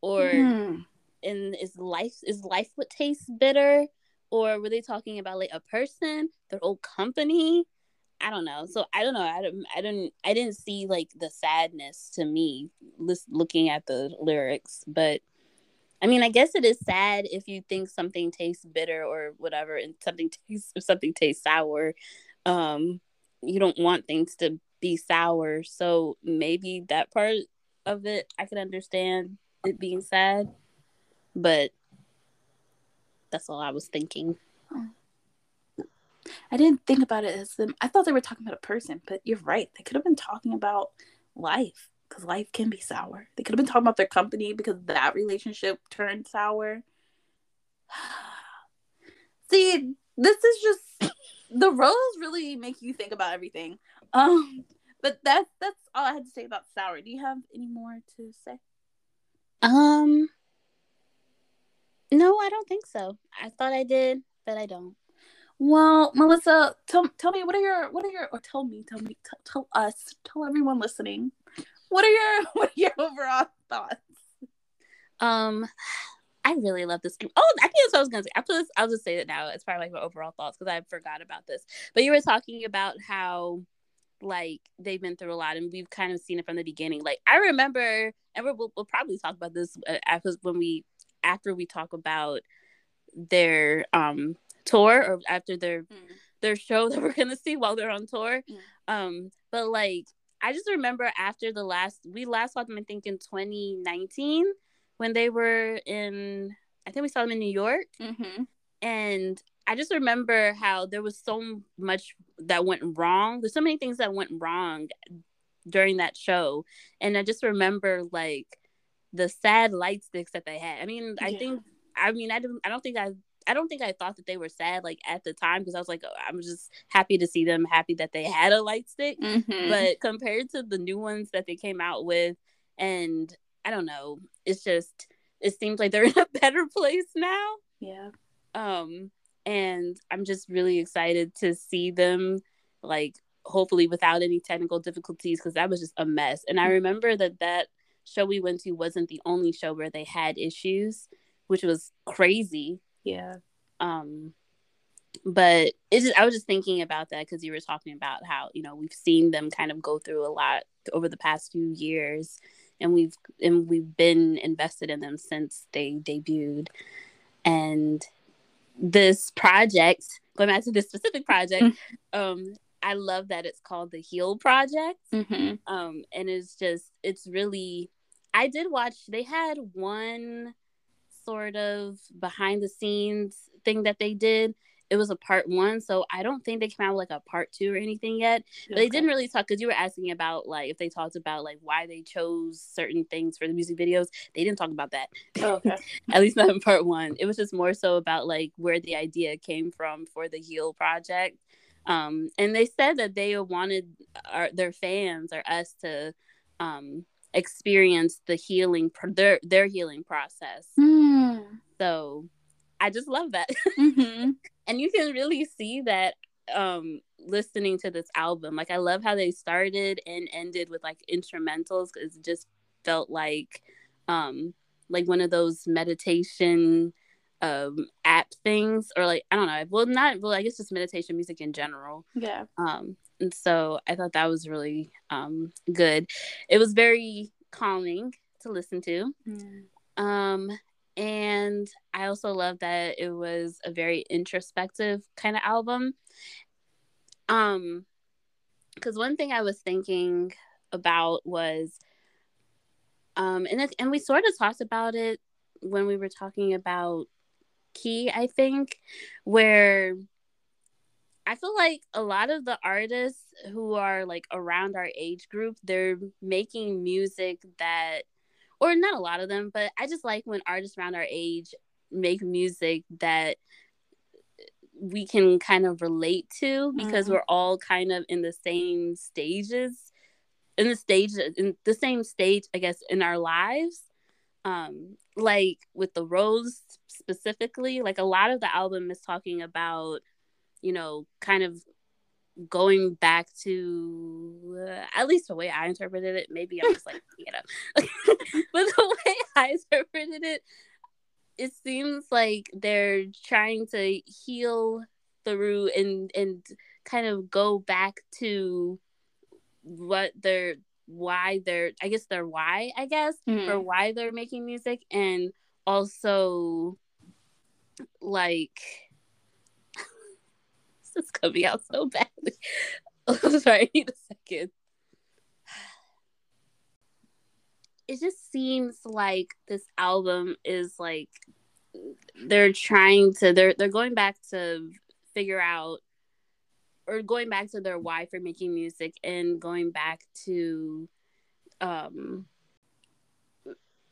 or mm. and is life is life what tastes bitter? Or were they talking about like a person, their whole company? I don't know. So I don't know. I don't. I didn't. I didn't see like the sadness to me, looking at the lyrics. But I mean, I guess it is sad if you think something tastes bitter or whatever, and something tastes if something tastes sour. Um, you don't want things to be sour, so maybe that part of it I can understand it being sad. but that's all I was thinking. I didn't think about it as them. I thought they were talking about a person, but you're right. They could have been talking about life because life can be sour. They could have been talking about their company because that relationship turned sour. See, this is just the Rose really make you think about everything. Um, but that's that's all I had to say about sour. Do you have any more to say? Um, no, I don't think so. I thought I did, but I don't. Well, Melissa, tell, tell me what are your what are your or tell me tell me tell, us tell everyone listening what are your what are your overall thoughts? Um, I really love this. game. Oh, I think that's what I was gonna say. Put this, I'll just say it now. It's probably like my overall thoughts because I forgot about this. But you were talking about how like they've been through a lot and we've kind of seen it from the beginning. Like I remember, and we'll, we'll probably talk about this uh, after when we after we talk about their um tour or after their mm. their show that we're gonna see while they're on tour. Mm. Um, but like I just remember after the last we last saw them I think in 2019 when they were in I think we saw them in New York. Mm-hmm. And I just remember how there was so much that went wrong. There's so many things that went wrong during that show. And I just remember like the sad light sticks that they had. I mean, I think I mean I don't I don't think I I don't think I thought that they were sad like at the time because I was like, oh, I'm just happy to see them, happy that they had a light stick. Mm-hmm. But compared to the new ones that they came out with, and I don't know, it's just it seems like they're in a better place now. Yeah. Um, and I'm just really excited to see them like hopefully without any technical difficulties because that was just a mess. And I mm-hmm. remember that that show we went to wasn't the only show where they had issues, which was crazy yeah. Um, but it's just, I was just thinking about that because you were talking about how you know we've seen them kind of go through a lot over the past few years, and we've and we've been invested in them since they debuted, and this project going back to this specific project mm-hmm. um i love that it's called the heal project mm-hmm. um and it's just it's really i did watch they had one sort of behind the scenes thing that they did. It was a part one, so I don't think they came out with like a part two or anything yet. But okay. they didn't really talk because you were asking about like if they talked about like why they chose certain things for the music videos. They didn't talk about that. Oh, okay. At least not in part one. It was just more so about like where the idea came from for the Heal project. Um, and they said that they wanted our, their fans or us to um, experience the healing their their healing process. Mm. So I just love that. Mm-hmm. and you can really see that um listening to this album. Like I love how they started and ended with like instrumentals cuz it just felt like um like one of those meditation um app things or like I don't know. Well not well I guess just meditation music in general. Yeah. Um and so I thought that was really um, good. It was very calming to listen to. Mm. Um, and I also love that it was a very introspective kind of album. Um, because one thing I was thinking about was, um, and it, and we sort of talked about it when we were talking about Key, I think, where I feel like a lot of the artists who are like around our age group, they're making music that, or not a lot of them, but I just like when artists around our age make music that we can kind of relate to because mm-hmm. we're all kind of in the same stages, in the stage, in the same stage, I guess, in our lives. Um, like with the Rose specifically, like a lot of the album is talking about you know, kind of going back to uh, at least the way I interpreted it. Maybe I'm just like, you know, but the way I interpreted it, it seems like they're trying to heal through and and kind of go back to what they're why they're I guess their why I guess mm-hmm. for why they're making music and also like is coming out so badly. Oh, sorry, need a second. it just seems like this album is like they're trying to they're they're going back to figure out or going back to their why for making music and going back to um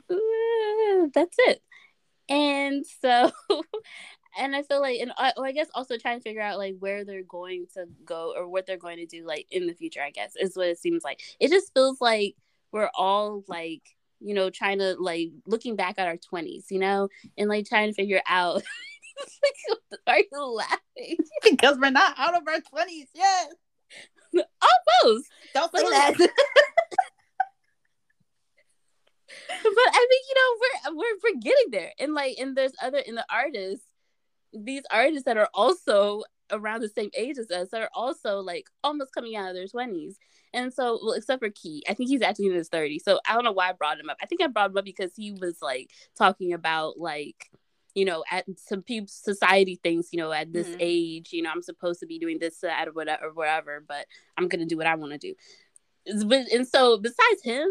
that's it and so and i feel like and I, oh, I guess also trying to figure out like where they're going to go or what they're going to do like in the future i guess is what it seems like. It just feels like we're all like you know trying to like looking back at our 20s you know and like trying to figure out are you laughing? Because we're not out of our 20s yet. Almost. Don't say that. But I mean, you know we're we're we're getting there, and like, and there's other in the artists, these artists that are also around the same age as us are also like almost coming out of their twenties. And so, well, except for Key, I think he's actually in his 30s. So I don't know why I brought him up. I think I brought him up because he was like talking about like you know, at some people society thinks, you know, at this mm-hmm. age, you know, I'm supposed to be doing this, that, or whatever, or whatever, but I'm gonna do what I want to do. But and so besides him,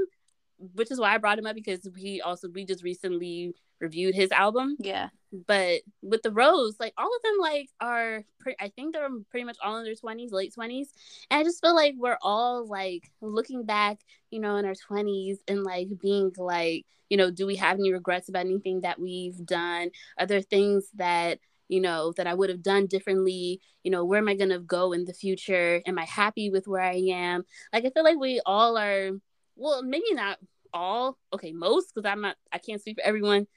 which is why I brought him up because we also we just recently reviewed his album. Yeah. But with the Rose, like all of them, like are pre- I think they're pretty much all in their twenties, late twenties, and I just feel like we're all like looking back, you know, in our twenties and like being like, you know, do we have any regrets about anything that we've done? Are there things that you know that I would have done differently? You know, where am I gonna go in the future? Am I happy with where I am? Like I feel like we all are well, maybe not all. Okay, most because I'm not. I can't speak for everyone.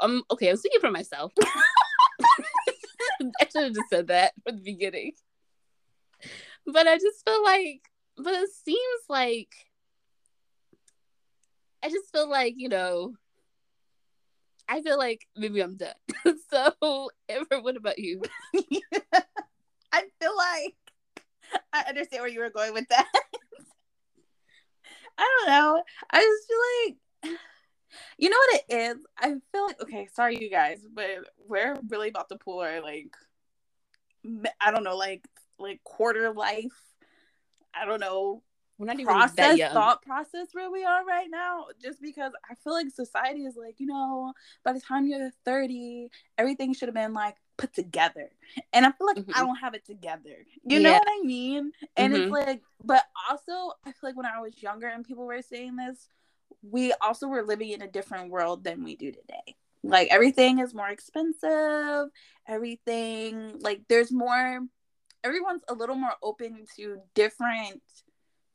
Um. Okay, I'm speaking for myself. I should have just said that from the beginning. But I just feel like, but it seems like, I just feel like you know. I feel like maybe I'm done. so, Amber, what about you? I feel like I understand where you were going with that. I don't know. I just feel like you know what it is? I feel like okay, sorry you guys, but we're really about to pull our like I don't know, like like quarter life. I don't know. We're not even process, thought process where we are right now. Just because I feel like society is like, you know, by the time you're 30, everything should have been like put together. And I feel like mm-hmm. I don't have it together. You yeah. know what I mean? And mm-hmm. it's like, but also, I feel like when I was younger and people were saying this, we also were living in a different world than we do today. Like everything is more expensive, everything, like there's more, everyone's a little more open to different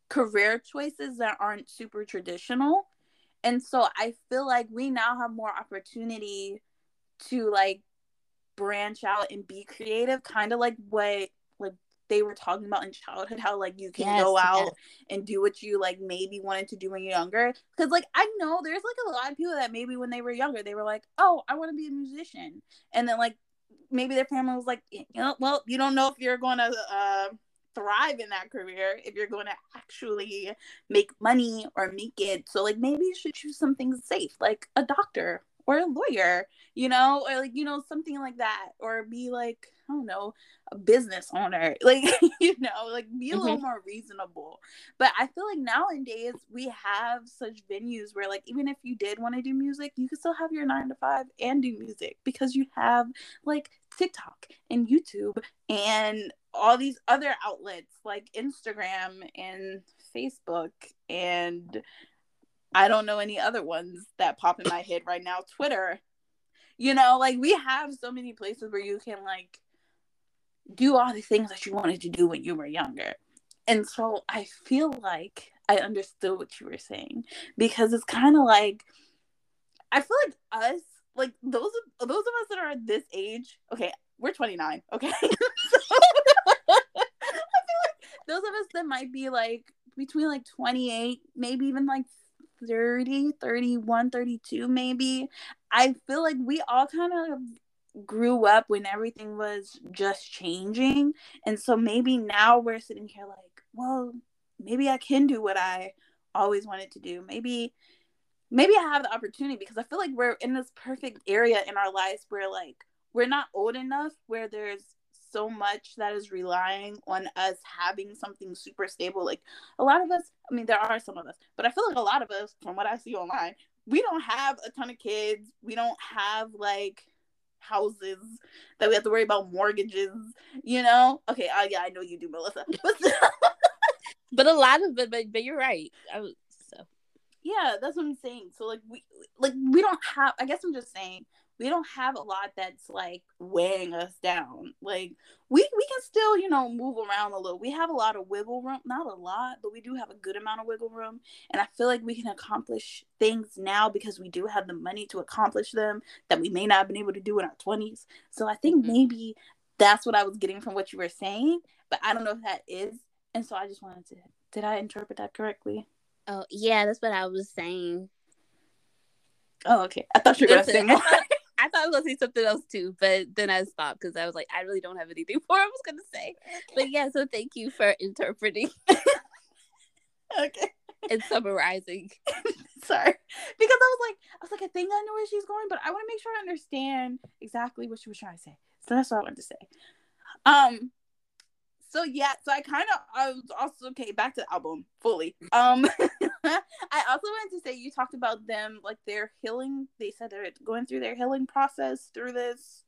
career choices that aren't super traditional. And so I feel like we now have more opportunity to like branch out and be creative, kind of like what like they were talking about in childhood, how like you can yes, go out yes. and do what you like maybe wanted to do when you're younger. Because like I know there's like a lot of people that maybe when they were younger they were like, oh, I want to be a musician, and then like maybe their family was like, you know, well, you don't know if you're going to uh, thrive in that career, if you're going to actually make money or make it. So like maybe you should choose something safe, like a doctor or a lawyer, you know, or like, you know, something like that, or be like, I don't know, a business owner, like, you know, like be a mm-hmm. little more reasonable. But I feel like nowadays we have such venues where, like, even if you did want to do music, you could still have your nine to five and do music because you have like TikTok and YouTube and all these other outlets like Instagram and Facebook and I don't know any other ones that pop in my head right now. Twitter. You know, like we have so many places where you can like do all the things that you wanted to do when you were younger. And so I feel like I understood what you were saying because it's kind of like I feel like us, like those of those of us that are this age. Okay, we're 29. Okay, so, I feel like those of us that might be like between like 28, maybe even like 30, 31, 32, maybe. I feel like we all kind of grew up when everything was just changing. And so maybe now we're sitting here like, well, maybe I can do what I always wanted to do. Maybe maybe I have the opportunity because I feel like we're in this perfect area in our lives where like we're not old enough where there's so much that is relying on us having something super stable. Like a lot of us, I mean, there are some of us, but I feel like a lot of us, from what I see online, we don't have a ton of kids. We don't have like houses that we have to worry about mortgages, you know? Okay, uh, yeah, I know you do, Melissa. but a lot of it, but, but you're right. I was, so yeah, that's what I'm saying. So like we like we don't have I guess I'm just saying we don't have a lot that's like weighing us down. Like we we can still, you know, move around a little. We have a lot of wiggle room, not a lot, but we do have a good amount of wiggle room. And I feel like we can accomplish things now because we do have the money to accomplish them that we may not have been able to do in our 20s. So I think mm-hmm. maybe that's what I was getting from what you were saying, but I don't know if that is. And so I just wanted to did I interpret that correctly? Oh, yeah, that's what I was saying. Oh, okay. I thought you were going to say more. I thought I was gonna say something else too, but then I stopped because I was like, I really don't have anything more I was gonna say. But yeah, so thank you for interpreting. okay. And summarizing. Sorry. Because I was like, I was like, I think I know where she's going, but I want to make sure I understand exactly what she was trying to say. So that's what I wanted to say. Um, so yeah, so I kind of I was also okay back to the album fully. Um, I also wanted to say you talked about them like their healing. They said they're going through their healing process through this,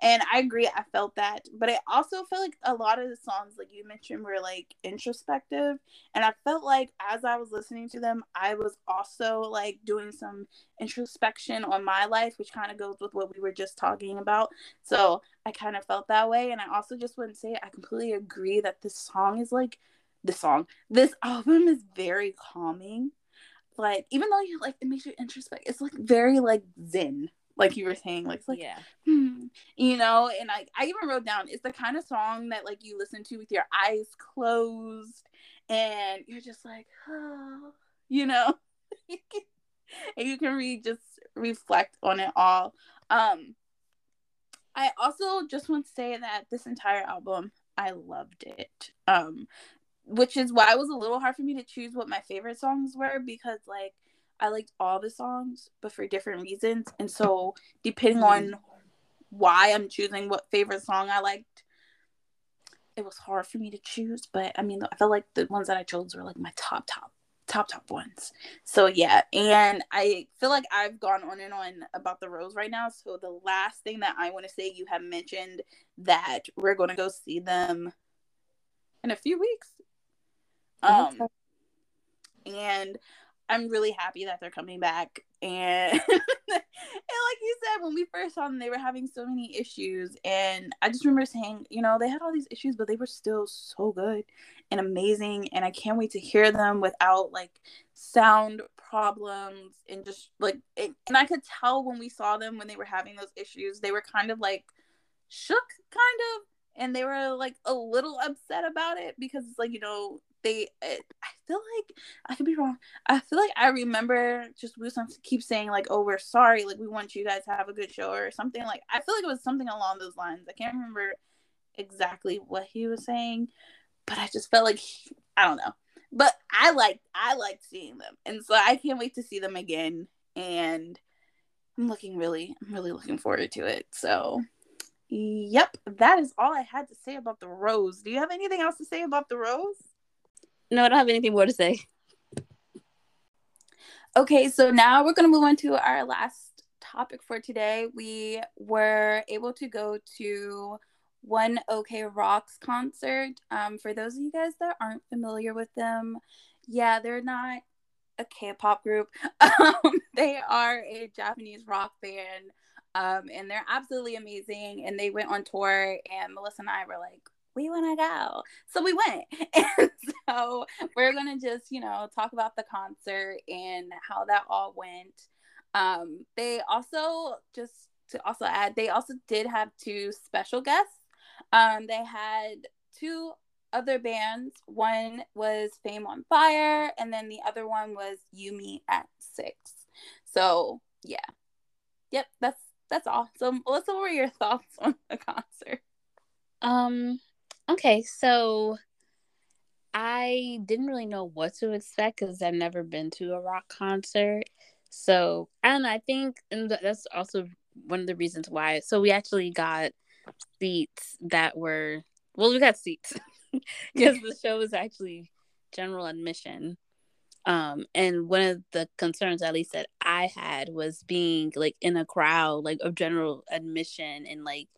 and I agree. I felt that, but I also felt like a lot of the songs, like you mentioned, were like introspective, and I felt like as I was listening to them, I was also like doing some introspection on my life, which kind of goes with what we were just talking about. So I kind of felt that way. And I also just wouldn't say I completely agree that this song is like the song. This album is very calming. Like even though you like it makes you introspect, it's like very like zen. Like you were saying, like it's like yeah, hmm, you know. And I I even wrote down it's the kind of song that like you listen to with your eyes closed, and you're just like, oh, you know, and you can read just reflect on it all. Um, I also just want to say that this entire album, I loved it. Um, which is why it was a little hard for me to choose what my favorite songs were because like I liked all the songs, but for different reasons. And so depending mm-hmm. on why I'm choosing what favorite song I liked, it was hard for me to choose. But I mean, I felt like the ones that I chose were like my top top top top ones. So yeah, and I feel like I've gone on and on about the rose right now. So the last thing that I want to say, you have mentioned that we're going to go see them in a few weeks. Um, and I'm really happy that they're coming back. And and like you said, when we first saw them, they were having so many issues. And I just remember saying, you know, they had all these issues, but they were still so good and amazing. And I can't wait to hear them without like sound problems and just like it, and I could tell when we saw them when they were having those issues, they were kind of like shook kind of and they were like a little upset about it because it's like you know they eh, i feel like i could be wrong i feel like i remember just Woo-sung keep saying like oh we're sorry like we want you guys to have a good show or something like i feel like it was something along those lines i can't remember exactly what he was saying but i just felt like i don't know but i like i like seeing them and so i can't wait to see them again and i'm looking really i'm really looking forward to it so Yep, that is all I had to say about the rose. Do you have anything else to say about the rose? No, I don't have anything more to say. Okay, so now we're going to move on to our last topic for today. We were able to go to One OK Rock's concert. Um, for those of you guys that aren't familiar with them, yeah, they're not a K-pop group. Um, they are a Japanese rock band, um, and they're absolutely amazing. And they went on tour, and Melissa and I were like, we want to go. So we went. And so we're going to just, you know, talk about the concert and how that all went. Um, they also, just to also add, they also did have two special guests. Um, they had two other bands. One was Fame on Fire, and then the other one was You Me at Six. So yeah. Yep, that's that's. So Melissa, what were your thoughts on the concert? Um Okay, so I didn't really know what to expect because I've never been to a rock concert. So, and I think, and that's also one of the reasons why. So, we actually got seats that were well, we got seats because the show was actually general admission. Um, and one of the concerns, at least that I had, was being like in a crowd, like of general admission, and like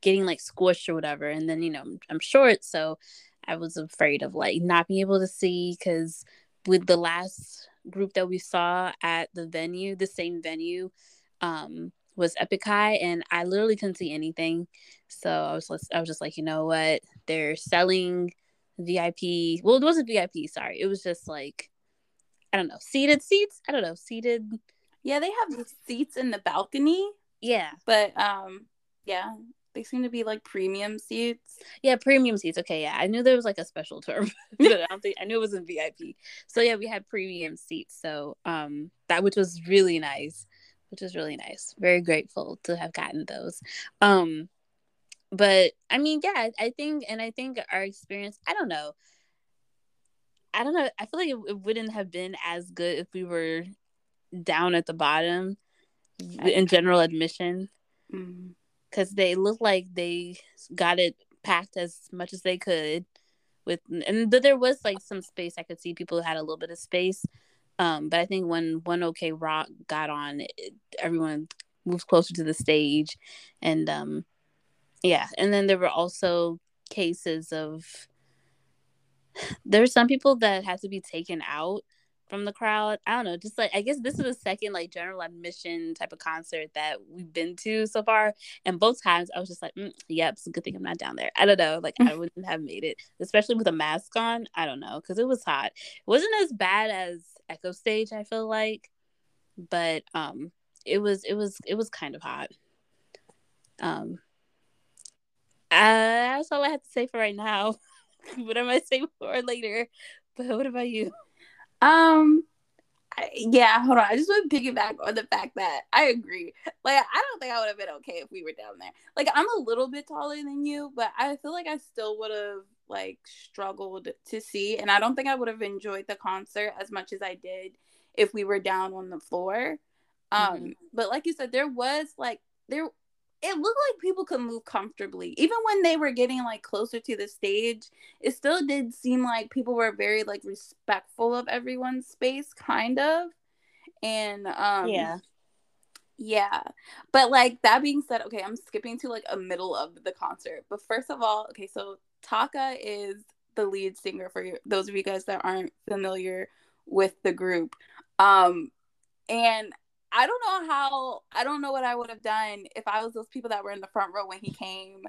getting like squished or whatever. And then you know I'm, I'm short, so I was afraid of like not being able to see because with the last group that we saw at the venue, the same venue, um, was Epic High, and I literally couldn't see anything. So I was I was just like, you know what? They're selling VIP. Well, it wasn't VIP. Sorry, it was just like I don't know, seated seats. I don't know, seated. Yeah, they have seats in the balcony. Yeah, but um, yeah, they seem to be like premium seats. Yeah, premium seats. Okay, yeah, I knew there was like a special term, but I don't think I knew it wasn't VIP. So yeah, we had premium seats. So um, that which was really nice, which was really nice. Very grateful to have gotten those. Um, but I mean, yeah, I think, and I think our experience. I don't know. I don't know. I feel like it, it wouldn't have been as good if we were down at the bottom in general admission. Mm-hmm because they look like they got it packed as much as they could with and there was like some space. I could see people had a little bit of space um but i think when one ok rock got on it, everyone moved closer to the stage and um yeah. And then there were also cases of there were some people that had to be taken out from the crowd. I don't know, just like I guess this is the second like general admission type of concert that we've been to so far, and both times I was just like, mm, "Yep, it's a good thing I'm not down there." I don't know, like I wouldn't have made it, especially with a mask on. I don't know because it was hot. It wasn't as bad as Echostage, I feel like, but um, it was it was it was kind of hot. Um, uh, that's all I have to say for right now. what am I saying for later? But what about you? Um, yeah, hold on. I just want to piggyback on the fact that I agree. Like, I don't think I would have been okay if we were down there. Like, I'm a little bit taller than you, but I feel like I still would have like struggled to see, and I don't think I would have enjoyed the concert as much as I did if we were down on the floor. Um, mm-hmm. but like you said, there was like there it looked like people could move comfortably. Even when they were getting like closer to the stage, it still did seem like people were very like respectful of everyone's space, kind of. And um yeah. Yeah. But like that being said, okay, I'm skipping to like a middle of the concert. But first of all, okay, so Taka is the lead singer for those of you guys that aren't familiar with the group. Um and I don't know how I don't know what I would have done if I was those people that were in the front row when he came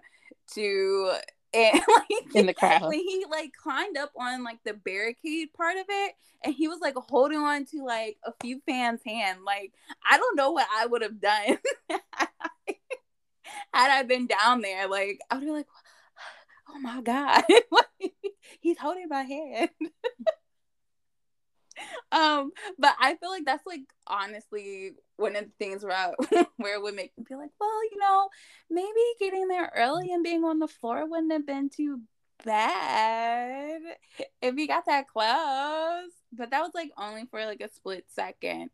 to and like in the crowd when he like climbed up on like the barricade part of it and he was like holding on to like a few fans' hand. Like I don't know what I would have done had I been down there. Like I would be like, oh my god, he's holding my hand um, but I feel like that's like honestly one of the things where I, where it would make me feel like, well, you know, maybe getting there early and being on the floor wouldn't have been too bad if you got that close. But that was like only for like a split second,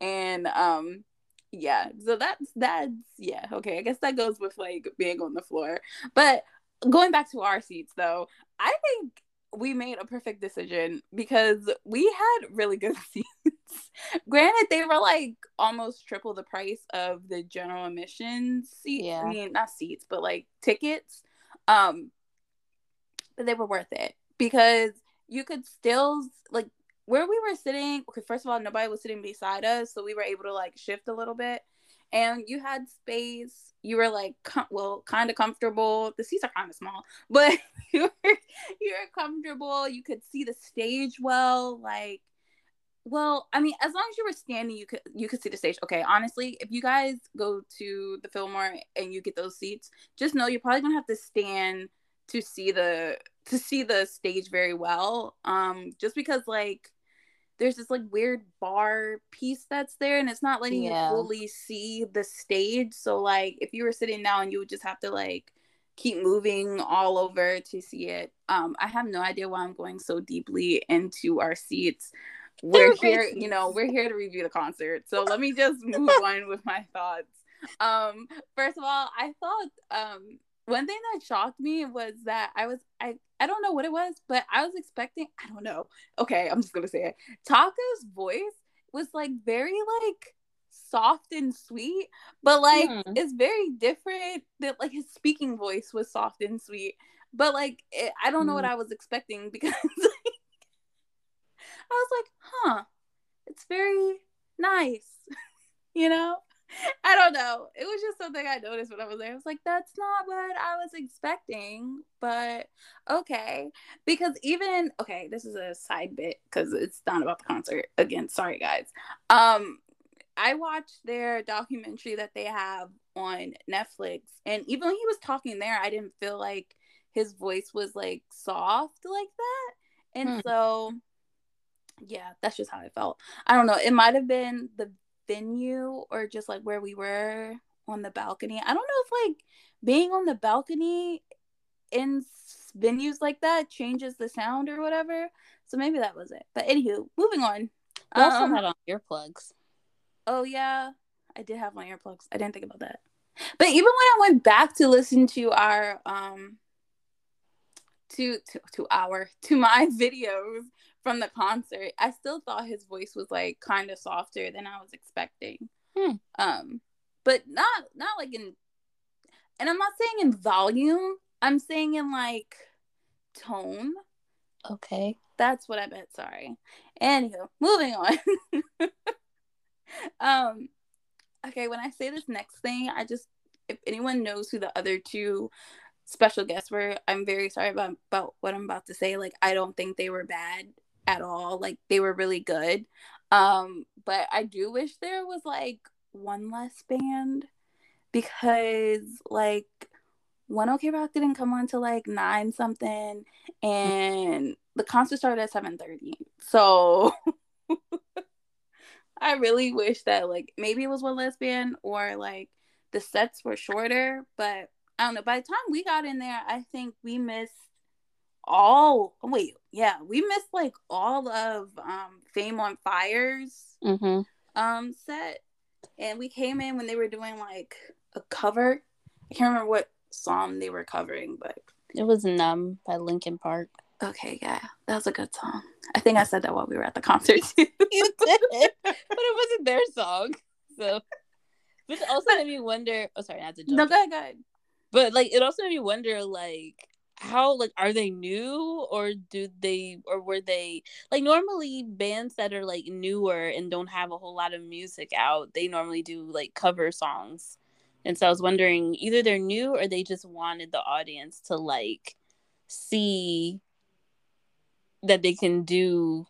and um, yeah. So that's that's yeah. Okay, I guess that goes with like being on the floor, but going back to our seats though, I think we made a perfect decision because we had really good seats. Granted, they were like almost triple the price of the general admissions seats. Yeah. I mean, not seats, but like tickets. Um, but they were worth it because you could still like where we were sitting. Okay, first of all, nobody was sitting beside us, so we were able to like shift a little bit, and you had space. You were like com- well kind of comfortable. The seats are kind of small but you were you were comfortable. You could see the stage well like well i mean as long as you were standing you could you could see the stage. Okay honestly if you guys go to the fillmore and you get those seats just know you're probably gonna have to stand to see the to see the stage very well um just because like there's this like weird bar piece that's there and it's not letting yeah. you fully see the stage. So like if you were sitting down you would just have to like keep moving all over to see it. Um i have no idea why i'm going so deeply into our seats. We're here you know we're here to review the concert. So let me just move on with my thoughts. Um first of all i thought um one thing that shocked me was that I was I I don't know what it was, but I was expecting I don't know. Okay, I'm just gonna say it. Taka's voice was like very like soft and sweet, but like hmm. it's very different. That like his speaking voice was soft and sweet, but like it, I don't know what hmm. I was expecting because like, I was like, huh, it's very nice, you know. I don't know. It was just something I noticed when I was there. I was like, that's not what I was expecting, but okay. Because even okay, this is a side bit because it's not about the concert. Again, sorry guys. Um, I watched their documentary that they have on Netflix, and even when he was talking there, I didn't feel like his voice was like soft like that. And hmm. so yeah, that's just how I felt. I don't know. It might have been the venue or just like where we were on the balcony. I don't know if like being on the balcony in venues like that changes the sound or whatever. So maybe that was it. But anywho, moving on. You also um, had on earplugs. Oh yeah, I did have my earplugs. I didn't think about that. But even when I went back to listen to our um to to to our to my videos from the concert, I still thought his voice was like kind of softer than I was expecting. Hmm. Um, but not not like in, and I'm not saying in volume. I'm saying in like tone. Okay, that's what I meant. Sorry. Anywho, moving on. um, okay. When I say this next thing, I just if anyone knows who the other two special guests were, I'm very sorry about about what I'm about to say. Like, I don't think they were bad at all. Like they were really good. Um, but I do wish there was like one less band because like one OK Rock didn't come on till like nine something and the concert started at seven thirty. So I really wish that like maybe it was one less band or like the sets were shorter, but I don't know. By the time we got in there, I think we missed all wait yeah we missed like all of um fame on fires mm-hmm. um set. And we came in when they were doing like a cover. I can't remember what song they were covering but it was numb by linkin park. Okay yeah that was a good song. I think i said that while we were at the concert too. You did but it wasn't their song so. Which also made me wonder oh sorry not to jump. No go ahead, go ahead. but like it also made me wonder like how like are they new or do they or were they like normally bands that are like newer and don't have a whole lot of music out they normally do like cover songs. And so i was wondering either they're new or they just wanted the audience to like see that they can do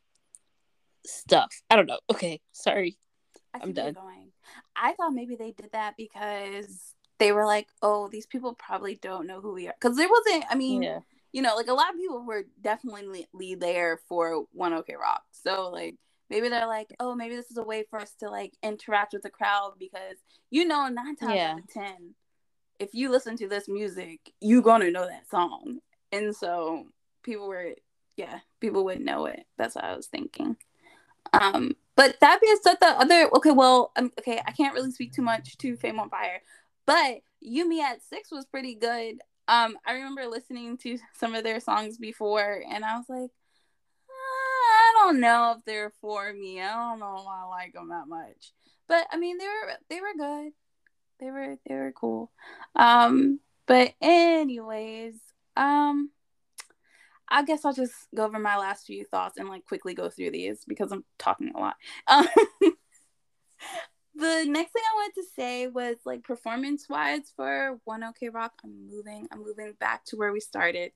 stuff. I don't know. Okay sorry. I'm done. i thought maybe they did that because they were like, "Oh, these people probably don't know who we are," because there wasn't. I mean, yeah. you know, like a lot of people were definitely there for One OK Rock, so like maybe they're like, "Oh, maybe this is a way for us to like interact with the crowd," because you know, nine times yeah. out of ten, if you listen to this music, you gonna know that song, and so people were, yeah, people would know it. That's what I was thinking. Um, but that being said, the other okay, well, um, okay, I can't really speak too much to Fame on Fire, but You Me at Six was pretty good. Um, I remember listening to some of their songs before, and I was like, I don't know if they're for me. I don't know if I like them that much. But I mean, they were they were good. They were they were cool. Um, but anyways, um, I guess I'll just go over my last few thoughts and like quickly go through these because I'm talking a lot. Um, the next thing I wanted to say was like performance wise for One OK Rock. I'm moving. I'm moving back to where we started.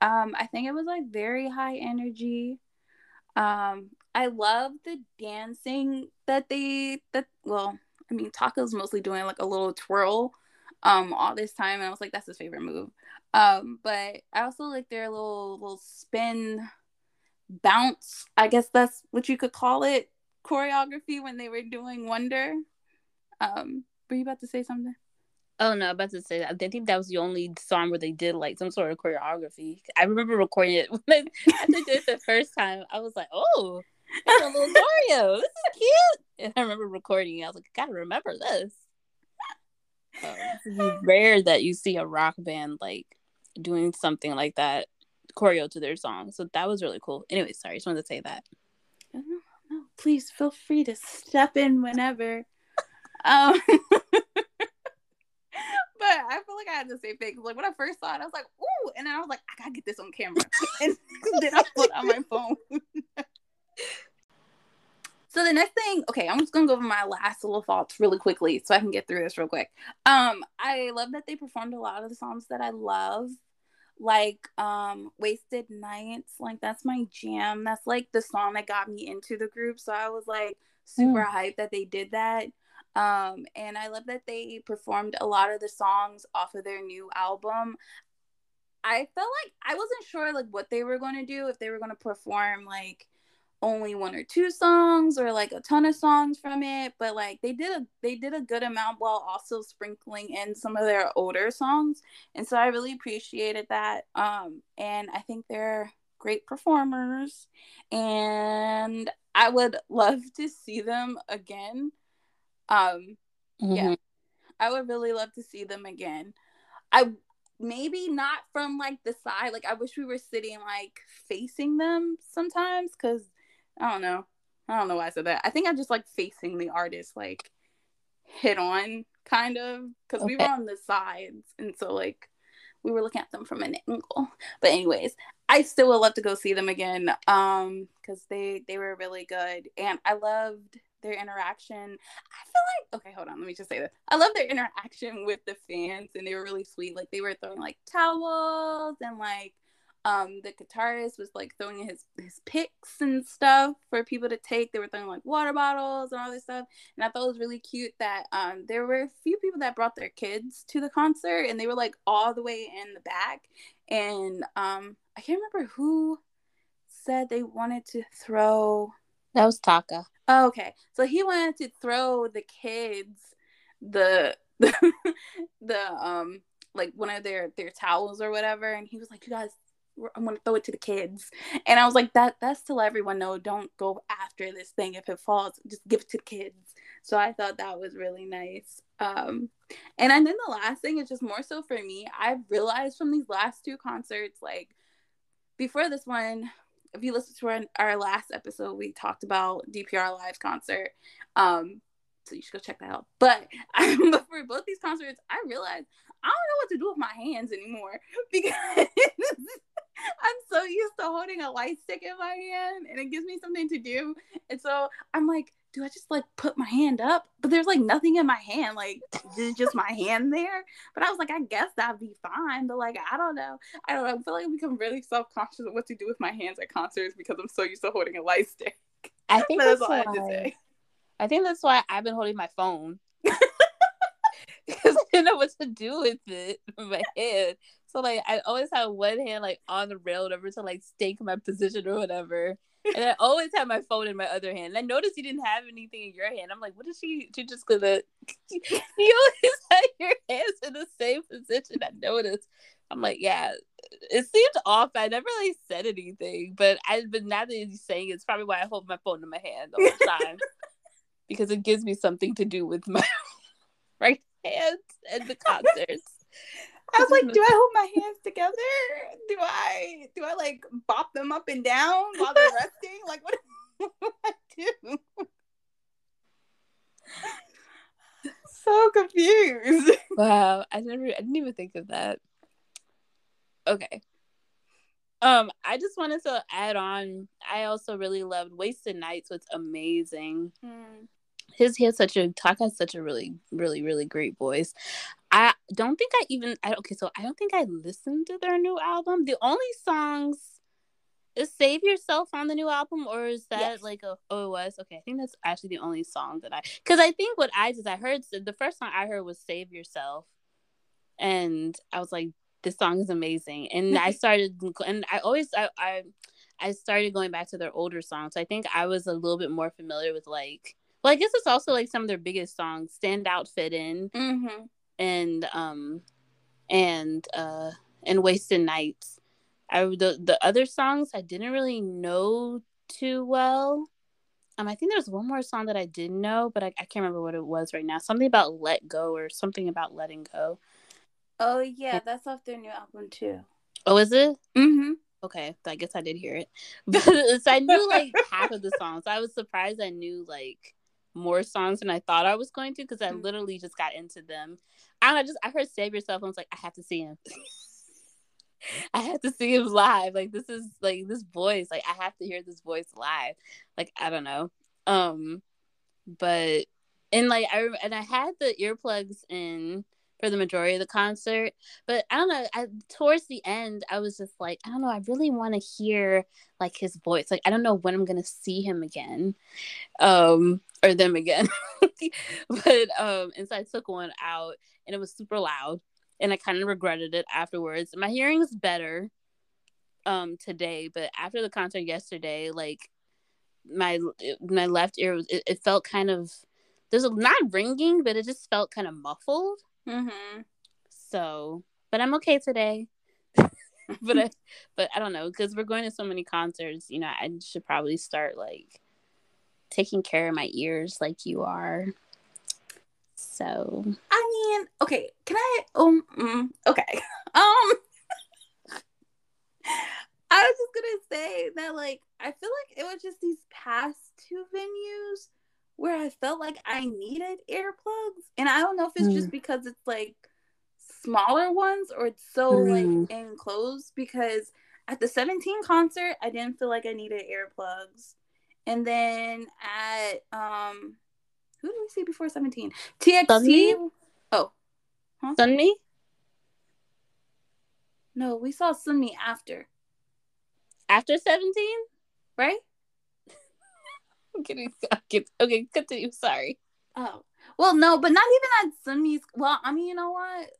Um, I think it was like very high energy. Um, I love the dancing that they that well, I mean Taka's mostly doing like a little twirl um all this time and I was like that's his favorite move. Um, but I also like their little little spin bounce. I guess that's what you could call it choreography when they were doing Wonder. Um, were you about to say something? Oh no, about to say that. I think that was the only song where they did like some sort of choreography. I remember recording it when I, did it the first time. I was like, "Oh, it's a little choreo. This is cute." And I remember recording it. I was like, "I gotta remember this." Um, it's rare that you see a rock band like doing something like that choreo to their song. So that was really cool. Anyway, sorry, just wanted to say that. Please feel free to step in whenever. um, but I feel like I had the same thing. Like when I first saw it, I was like, "Ooh!" and then I was like, "I gotta get this on camera." and then I put it on my phone. so the next thing, okay, I'm just gonna go over my last little thoughts really quickly, so I can get through this real quick. Um, I love that they performed a lot of the songs that I love like um wasted nights like that's my jam. That's like the song that got me into the group. So i was like super mm. hyped that they did that. Um and i love that they performed a lot of the songs off of their new album. I felt like i wasn't sure like what they were going to do if they were going to perform like only one or two songs or like a ton of songs from it but like they did a they did a good amount while also sprinkling in some of their older songs and so i really appreciated that um and i think they're great performers and i would love to see them again um mm-hmm. yeah i would really love to see them again i maybe not from like the side like i wish we were sitting like facing them sometimes because I don't know. I don't know why I said that. I think I just like facing the artist like hit on kind of because okay. we were on the sides and so like we were looking at them from an angle. But anyways, I still would love to go see them again um because they they were really good and I loved their interaction. I feel like okay, hold on, let me just say this. I love their interaction with the fans and they were really sweet. Like they were throwing like towels and like um the guitarist was like throwing his his picks and stuff for people to take. They were throwing like water bottles and all this stuff. And i thought it was really cute that um there were a few people that brought their kids to the concert and they were like all the way in the back. And um i can't remember who said they wanted to throw that was taka. Oh, okay. So he wanted to throw the kids the the, the um like one of their their towels or whatever. And he was like you guys I'm gonna throw it to the kids. And I was like, that that's to let everyone know don't go after this thing. If it falls, just give it to the kids. So I thought that was really nice. Um and then the last thing is just more so for me, I've realized from these last two concerts, like before this one, if you listen to our, our last episode, we talked about DPR Live concert. Um, so you should go check that out. But, um, but for both these concerts, I realized I don't know what to do with my hands anymore because I'm so used to holding a light stick in my hand and it gives me something to do. And so I'm like, do I just like put my hand up? But there's like nothing in my hand. Like, is just my hand there? But I was like, I guess that'd be fine. But like, I don't know. I don't know. I feel like I become really self conscious of what to do with my hands at concerts because I'm so used to holding a light stick. I think that's, that's why, I, I think that's why I've been holding my phone. because I didn't know what to do with it with my hand. So like I always have one hand like on the rail, whatever, to like stake my position or whatever. And I always have my phone in my other hand. And I noticed you didn't have anything in your hand. I'm like, what is she? She just gonna. you always had your hands in the same position. I noticed. I'm like, yeah, it seemed off. I never really said anything, but I but now that you're saying it, it's probably why I hold my phone in my hand all the time because it gives me something to do with my right hand at the concerts. I was like, do I hold my hands together? Do I do I like bop them up and down while they're resting? Like what, what do I do? so confused. Wow, I never I didn't even think of that. Okay. Um, I just wanted to add on. I also really loved Wasted Nights. Was amazing. Mm his he has such a Taka has such a really really really great voice. I don't think I even I okay so I don't think I listened to their new album. The only songs is Save Yourself on the new album or is that yes. like a oh it was okay I think that's actually the only song that I because I think what I did I heard the first song I heard was Save Yourself and I was like this song is amazing and I started and I always I, I I started going back to their older songs. I think I was a little bit more familiar with like well, I guess it's also like some of their biggest songs, "Stand Out," "Fit In," mm-hmm. and um, and uh, and "Wasted Nights." I the the other songs I didn't really know too well. Um, I think there's one more song that I didn't know, but I, I can't remember what it was right now. Something about let go or something about letting go. Oh yeah, that's off their new album too. Oh, is it? Mm-hmm. Okay, I guess I did hear it. But so I knew like half of the songs. I was surprised I knew like more songs than I thought I was going to because I Mm. literally just got into them. I don't know, just I heard Save Yourself and I was like, I have to see him. I have to see him live. Like this is like this voice. Like I have to hear this voice live. Like I don't know. Um but and like I and I had the earplugs in for the majority of the concert, but I don't know. I, towards the end, I was just like, I don't know. I really want to hear like his voice. Like I don't know when I'm gonna see him again, um, or them again. but um, and so I took one out, and it was super loud, and I kind of regretted it afterwards. My hearing is better, um, today, but after the concert yesterday, like my my left ear, was, it, it felt kind of there's a not ringing, but it just felt kind of muffled. Mm-hmm. So, but I'm okay today. but I, but I don't know because we're going to so many concerts. You know, I should probably start like taking care of my ears like you are. So I mean, okay, can I? Um, mm, okay. Um, I was just gonna say that, like, I feel like it was just these past two venues where I felt like I needed earplugs, and I don't know if it's just because it's like smaller ones or it's so Mm. like enclosed. Because at the 17 concert, I didn't feel like I needed earplugs, and then at um, who did we see before 17? TXT. Sunmi? Oh, Sunmi, no, we saw Sunmi after, after seventeen, right? I'm kidding. Okay, okay, continue. Sorry. Oh, well, no, but not even at Sunmi's. Well, I mean, you know what?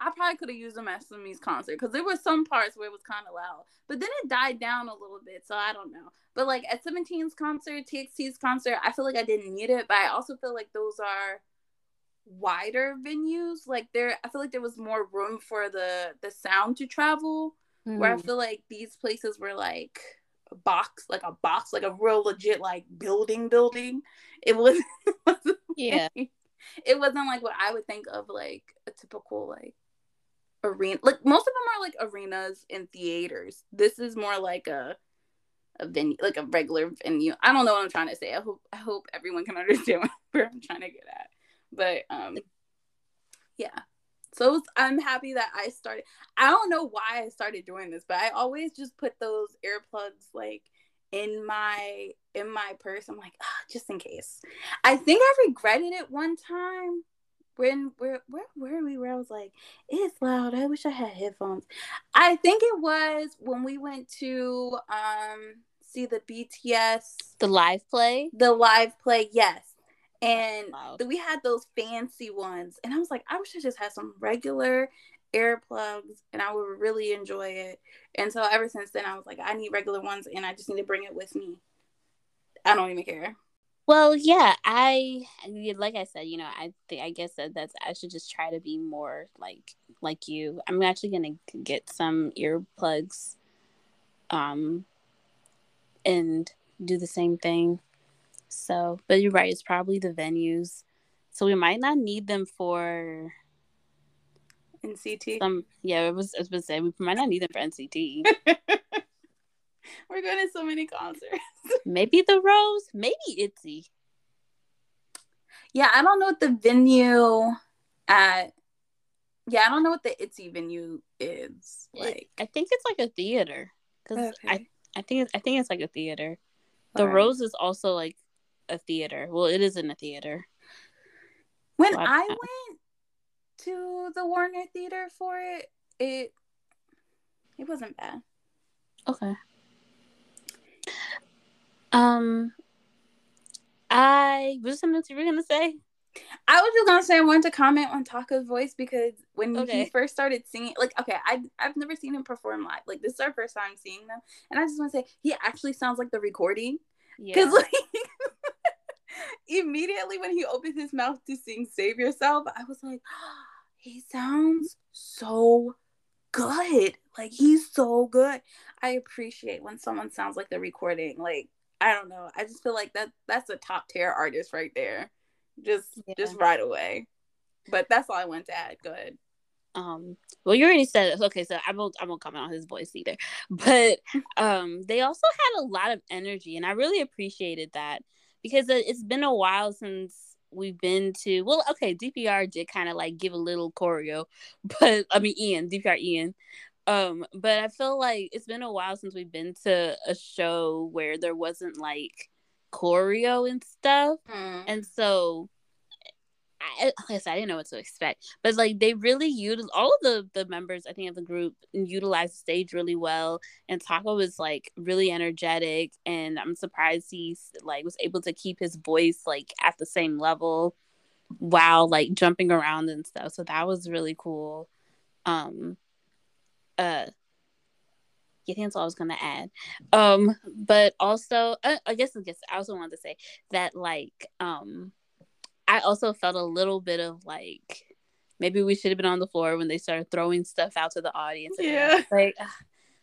I probably could have used them at Sunmi's concert because there were some parts where it was kind of loud, but then it died down a little bit. So I don't know. But like at 17's concert, TXT's concert, I feel like I didn't need it, but I also feel like those are wider venues. Like there, I feel like there was more room for the the sound to travel. Where I Mm. feel like these places were like a box, like a box, like a real legit like building building. It was it wasn't Yeah. it wasn't like what I would think of like a typical like arena. Like most of them are like arenas and theaters. This is more like a a venue, like a regular venue. I don't know what I'm trying to say. I hope I hope everyone can understand where I'm trying to get at. But um, yeah. So was- I'm happy that I started. I don't know why I started doing this, but I always just put those earplugs like in my in my purse. I'm like, ah, just in case. I think I regretted it one time when where where were we? Where I was like, it's loud. I wish I had headphones. I think it was when we went to um see the BTS The live play. the live play. Yes. And we had those fancy ones, and I was like, I wish I just had some regular earplugs, and I would really enjoy it. And so ever since then, I was like, I need regular ones, and I just need to bring it with me. I don't even care. Well, yeah, I like I said, you know, I think I guess that that's I should just try to be more like like you. I'm actually gonna get some earplugs, um, and do the same thing. So, but you're right, it's probably the venues. So we might not need them for NCT, some. Yeah, it was I was gonna say we might not need them for NCT. we're going to so many concerts. maybe the Rose, maybe Itzy. Yeah, I don't know what the venue at. Yeah, I don't know what the Itzy venue is It- like. I think it's like a theater because I Okay. I think it's, I think it's like a theater. The Alright. Rose is also like a theater. Well, it is in a theater. When Well, I I- went to the Warner Theater for it, it it wasn't bad. Okay. Um, I was something you were gonna say. I was just gonna say I wanted to comment on Taka's voice because when Okay. he first started singing, like okay, I I've never seen him perform live. Like this is our first time seeing them, and I just want to say he actually sounds like the recording because Yeah. like immediately when he opened his mouth to sing "Save Yourself," I was like, he sounds so good. Like he's so good. I appreciate when someone sounds like the recording. Like I don't know. I just feel like that that's a top tier artist right there. Just Yeah. just right away. But that's all I want to add. Go ahead. um well you already said it. okay so i won't i won't comment on his voice either but um they also had a lot of energy and i really appreciated that because it- it's been a while since we've been to well okay dpr did kind of like give a little choreo but i mean ian dpr ian um but i feel like it's been a while since we've been to a show where there wasn't like choreo and stuff and so I, like I said, I didn't know what to expect, but like they really used all of the the members, I think, of the group utilized the stage really well. And Taka was like really energetic, and I'm surprised he's like was able to keep his voice like at the same level while like jumping around and stuff. So that was really cool. Um, uh, yeah, that's all I was gonna add. Um, but also, uh, I guess I guess I also wanted to say that like um I also felt a little bit of like maybe we should have been on the floor when they started throwing stuff out to the audience. Yeah. like ugh,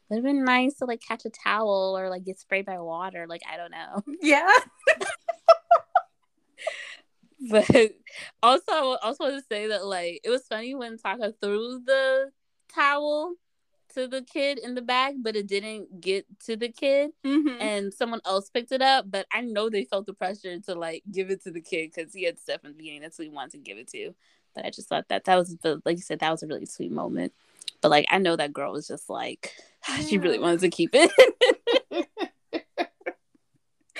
would have been nice to like catch a towel or like get sprayed by water. Like I don't know. Yeah. But also, I also want to say that like it was funny when Taka threw the towel to the kid in the bag, but it didn't get to the kid. Mhm. and someone else picked it up, but I know they felt the pressure to like give it to the kid because he had stuff in the beginning that's who he wanted to give it to. But I just thought that that was the like you said that was a really sweet moment. But like I know that girl was just like she really wanted to keep it.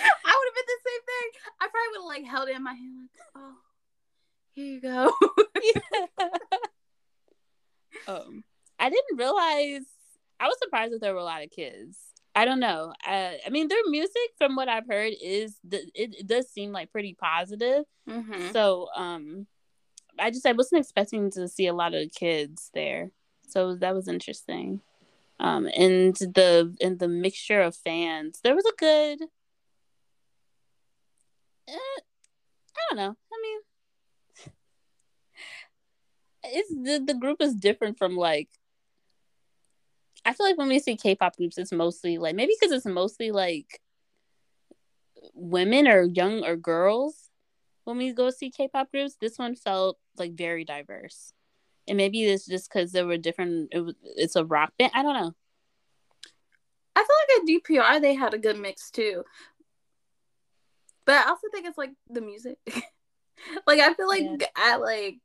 I would have been the same thing. I probably would have like held it in my hand, like, oh, here you go. um, I didn't realize. I was surprised that there were a lot of kids. I don't know. I, I mean, their music, from what I've heard, is the, it, it does seem like pretty positive. Mhm. So, um, I just I wasn't expecting to see a lot of kids there, so that was interesting. Um, and the and the mixture of fans, there was a good. eh, I don't know. I mean, it's the the group is different from like. I feel like when we see K-pop groups, it's mostly like maybe because it's mostly like women or young or girls when we go see K-pop groups. This one felt like very diverse, and maybe it's just because there were different. It was, it's a rock band. I don't know. I feel like at DPR they had a good mix too. But I also think it's like the music. like I feel like Yeah. at like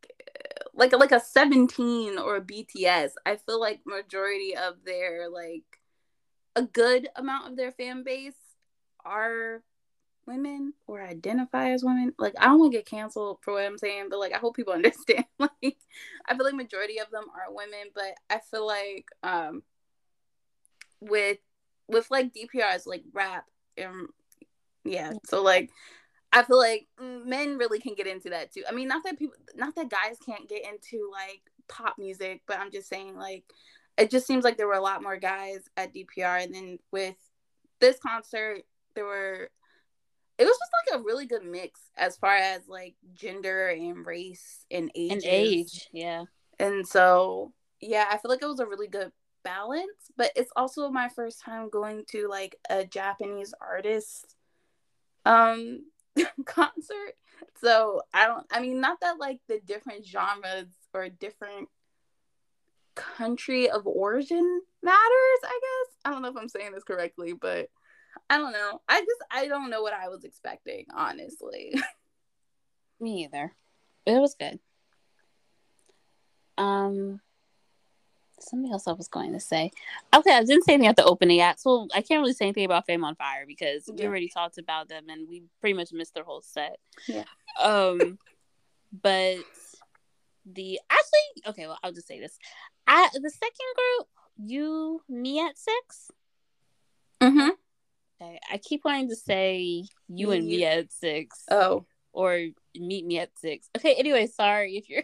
like like a 17 or a BTS, I feel like majority of their like a good amount of their fan base are women or identify as women. Like I don't want to get canceled for what I'm saying, but like I hope people understand. like I feel like majority of them are women, but I feel like um with with like DPR's like rap and yeah, so like I feel like mm, men really can get into that too. I mean, not that people, not that guys can't get into like pop music, but I'm just saying like it just seems like there were a lot more guys at DPR, and then with this concert, there were. It was just like a really good mix as far as like gender and race and age And age, yeah. and so yeah i feel like it was a really good balance but it's also my first time going to like a japanese artist um concert so i don't i mean not that like the different genres or different country of origin matters i guess i don't know if i'm saying this correctly but i don't know i just i don't know what i was expecting honestly Me either. It was good. Um, something else I was going to say. Okay, I didn't say anything at the opening act, so I can't really say anything about Fame on Fire because we already talked about them and we pretty much missed their whole set. Yeah. Um, but the actually, okay, well, I'll just say this. I the second group, you, me at six. mm-hmm. Okay, I keep wanting to say you and me Me. at six. oh or meet me at six. Okay, anyway, sorry if you're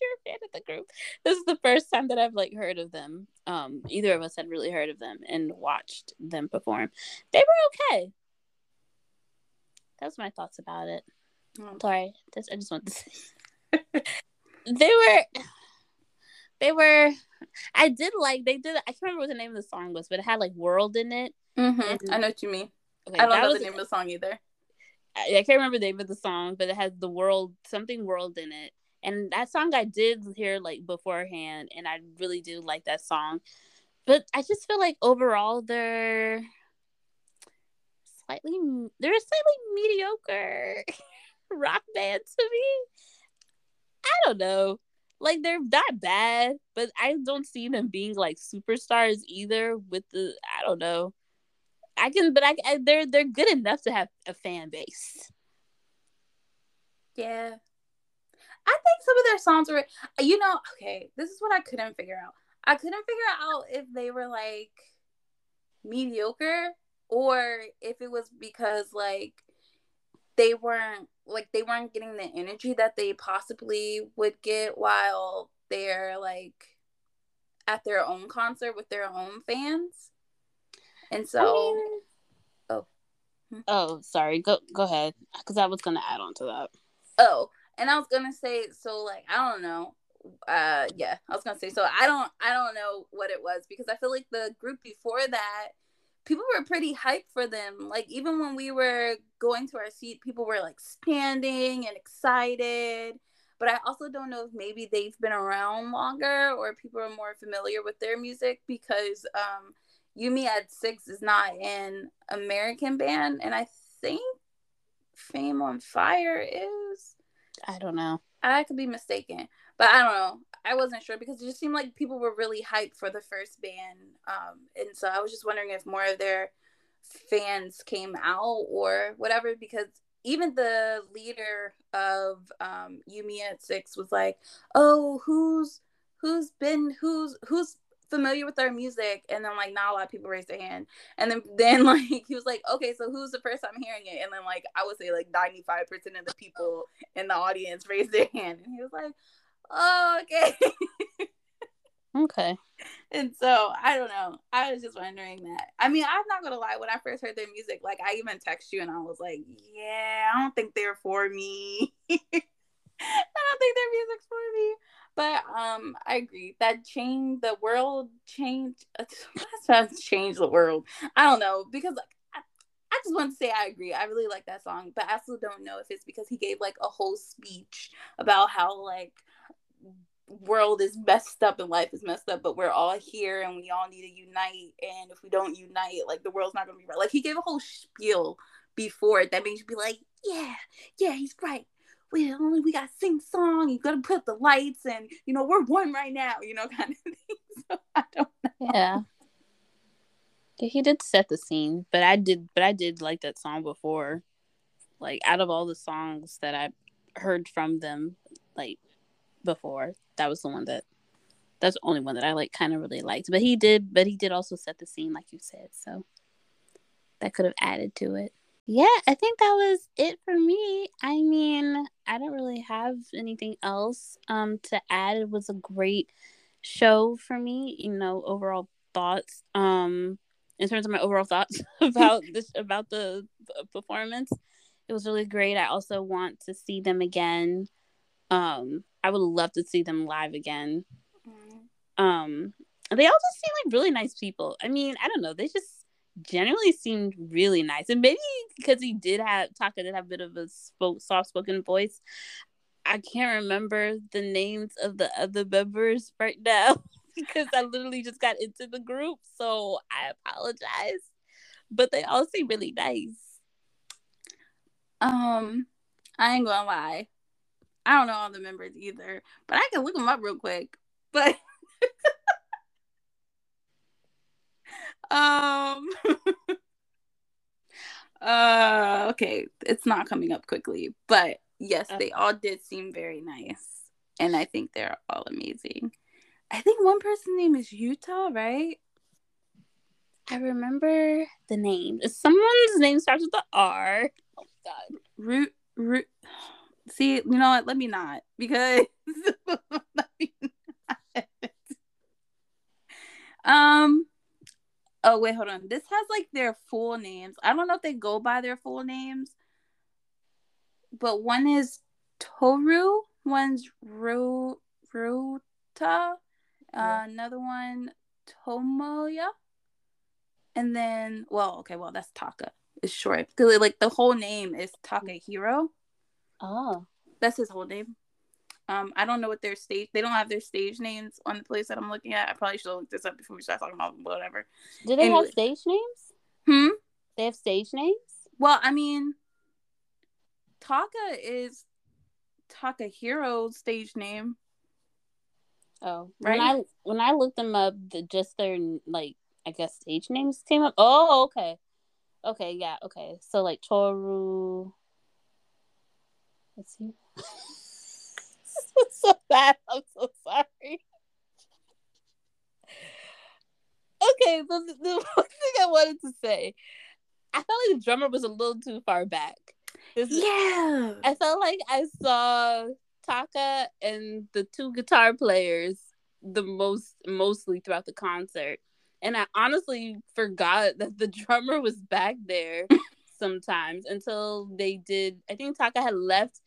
you're a fan of the group. This is the first time that I've like heard of them. Um, either of us had really heard of them and watched them perform. They were okay. That was my thoughts about it. Oh. Sorry, this, I just want to say they were they were. I did like they did. I can't remember what the name of the song was, but it had like "World" in it. mm-hmm. And- i know what you mean Okay, I don't know the name of the song either. I, I can't remember the name of the song, but it has the world something world in it. And that song I did hear like beforehand, and I really do like that song. But I just feel like overall they're slightly they're a slightly mediocre rock band to me. I don't know. Like they're not bad, but I don't see them being like superstars either. With the I don't know. I can, but I, I they're they're good enough to have a fan base. Yeah, I think some of their songs were, you know, okay. This is what I couldn't figure out. I couldn't figure out if they were like mediocre or if it was because like they weren't like they weren't getting the energy that they possibly would get while they're like at their own concert with their own fans. And so I mean, oh. Hmm. Oh, sorry. Go go ahead cuz I was going to add on to that. Oh, and I was to say so like I don't know. Uh yeah, I was to say so I don't I don't know what it was because I feel like the group before that people were pretty hyped for them. Like even when we were going to our seat, people were like standing and excited. But I also don't know if maybe they've been around longer or people are more familiar with their music because um You-Me at Six is not an American band and I think Fame on Fire is. I don't know. I could be mistaken. But I don't know. I wasn't sure because it just seemed like people were really hyped for the first band. Um, and so I was just wondering if more of their fans came out or whatever because even the leader of um, You-Me at Six was like, "Oh, who's who's been who's who's familiar with our music?" And then like not a lot of people raised their hand. And then then like he was like, "Okay, so who's the first time hearing it?" And then like I would say like ninety five percent of the people in the audience raised their hand, and he was like, oh, okay. okay. And so I don't know. I was just wondering that. I mean, I'm not gonna lie. When I first heard their music, like I even text you and I was like, "Yeah, I don't think they're for me. I don't think their music's for me." But um, I agree that change the world change. That's change the world. I don't know because like, I, just want to say I agree. I really like that song, but I also don't know if it's because he gave like a whole speech about how like world is messed up and life is messed up, but we're all here and we all need to unite. And if we don't unite, like the world's not gonna be right. Like he gave a whole spiel before that makes you be like, yeah, yeah, he's right. We only we gotta sing song. You gotta put the lights, and you know we're one right now. You know, kind of thing. So I don't know. Yeah. Yeah, he did set the scene, but I did, but I did like that song before. Like out of all the songs that I heard from them, like before. That was the one that that's the only one that I like kind of really liked. But he did but he did also set the scene like you said. So that could have added to it. Yeah, I think that was it for me. I mean, I don't really have anything else um to add. It was a great show for me, you know, overall thoughts. Um in terms of my overall thoughts about this about the performance, it was really great. I also want to see them again. Um I would love to see them live again. Mm-hmm. Um, they all just seem like really nice people. I mean, I don't know, they just generally seemed really nice, and maybe because he did have Taka did have a bit of a soft spoken voice. I can't remember the names of the other members right now because I literally just got into the group, so I apologize. But they all seem really nice. Um, I ain't gonna lie. I don't know all the members either, but I can look them up real quick. But um uh okay, it's not coming up quickly, but yes, they all did seem very nice. And I think they're all amazing. I think one person's name is Utah, right? I remember the name. Someone's name starts with the R. Oh god. Root root See, you know what? Let me not because me not. um. Oh wait, hold on. This has like their full names. I don't know if they go by their full names, but one is Toru, one's Ru Ruta, uh, yeah. another one Tomoya, and then well, okay, well that's Taka It's short because like the whole name is Takahiro. Oh, That's his whole name. Um, I don't know what their stage. They don't have their stage names on the place that I'm looking at. I probably should have looked this up before we start talking about whatever. do they Anyway. have stage names? Hmm. They have stage names. Well, I mean, Taka is Takahiro's stage name. Oh, Right? When I when I looked them up, the, just their like I guess stage names came up. Oh, okay, okay, yeah, okay. So like Toru. Let's see. so bad. I'm so sorry. Okay, the, the one thing I wanted to say, I felt like the drummer was a little too far back. This is- Yeah. I felt like I saw Taka and the two guitar players the most mostly throughout the concert. And I honestly forgot that the drummer was back there sometimes until they did I think Taka had left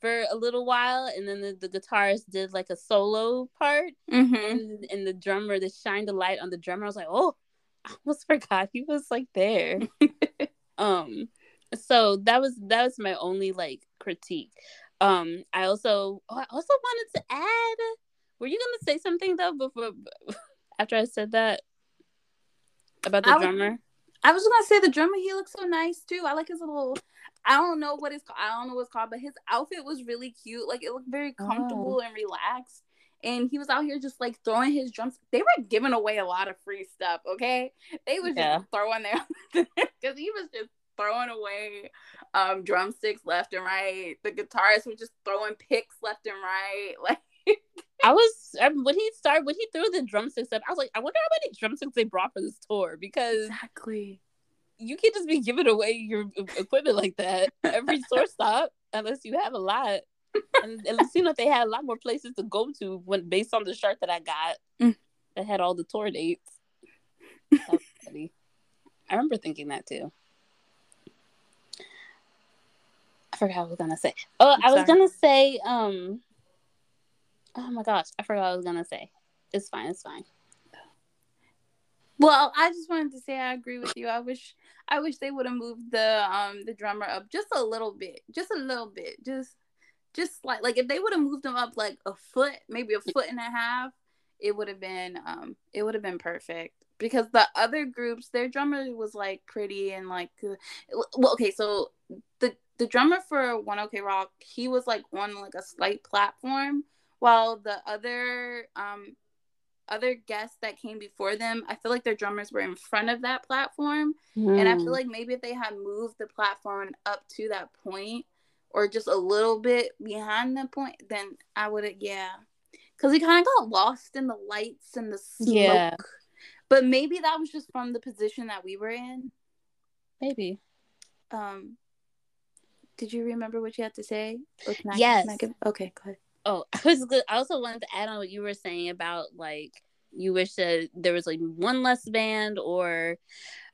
for a little while and then the, the guitarist did like a solo part Mm-hmm. and, and the drummer that shined a light on the drummer. I was like, oh, I almost forgot he was like there. um, so that was that was my only like critique. Um, I also oh, I also wanted to add. Were you gonna say something though before after I said that about the I drummer? I was gonna say the drummer. He looks so nice too. I like his little. I don't know what it's. ca- I don't know what it's called, but his outfit was really cute. Like it looked very comfortable and relaxed. And he was out here just like throwing his drums. They were giving away a lot of free stuff. Okay, they was just throwing their because he was just throwing away um drumsticks left and right. The guitarists were just throwing picks left and right. Like I was um, when he started when he threw the drumsticks up. I was like, I wonder how many drumsticks they brought for this tour because exactly. You can't just be giving away your equipment like that every tour stop unless you have a lot. And it seemed like they had a lot more places to go to when based on the shirt that I got Mm. that had all the tour dates. Funny. I remember thinking that too. I forgot what I was gonna say. Oh, I'm I was sorry. gonna say, um oh my gosh, I forgot what I was gonna say. It's fine, it's fine. Well, I just wanted to say I agree with you. I wish I wish they would have moved the um the drummer up just a little bit. Just a little bit. Just just like like if they would have moved him up like a foot, maybe a foot and a half, it would have been um it would have been perfect. Because the other groups, their drummer was like pretty and like uh, well okay, so the the drummer for One OK Rock, he was like on like a slight platform while the other um other guests that came before them, I feel like their drummers were in front of that platform. And I Hmm. feel like maybe if they had moved the platform up to that point or just a little bit behind the point, then I would have, yeah. Because we kind of got lost in the lights and the smoke. Yeah. But maybe that was just from the position that we were in. maybe. Um, did you remember what you had to say? Or can I- Yes. Give- okay, go ahead. Oh, I was good. I also wanted to add on what you were saying about like you wish that there was like one less band or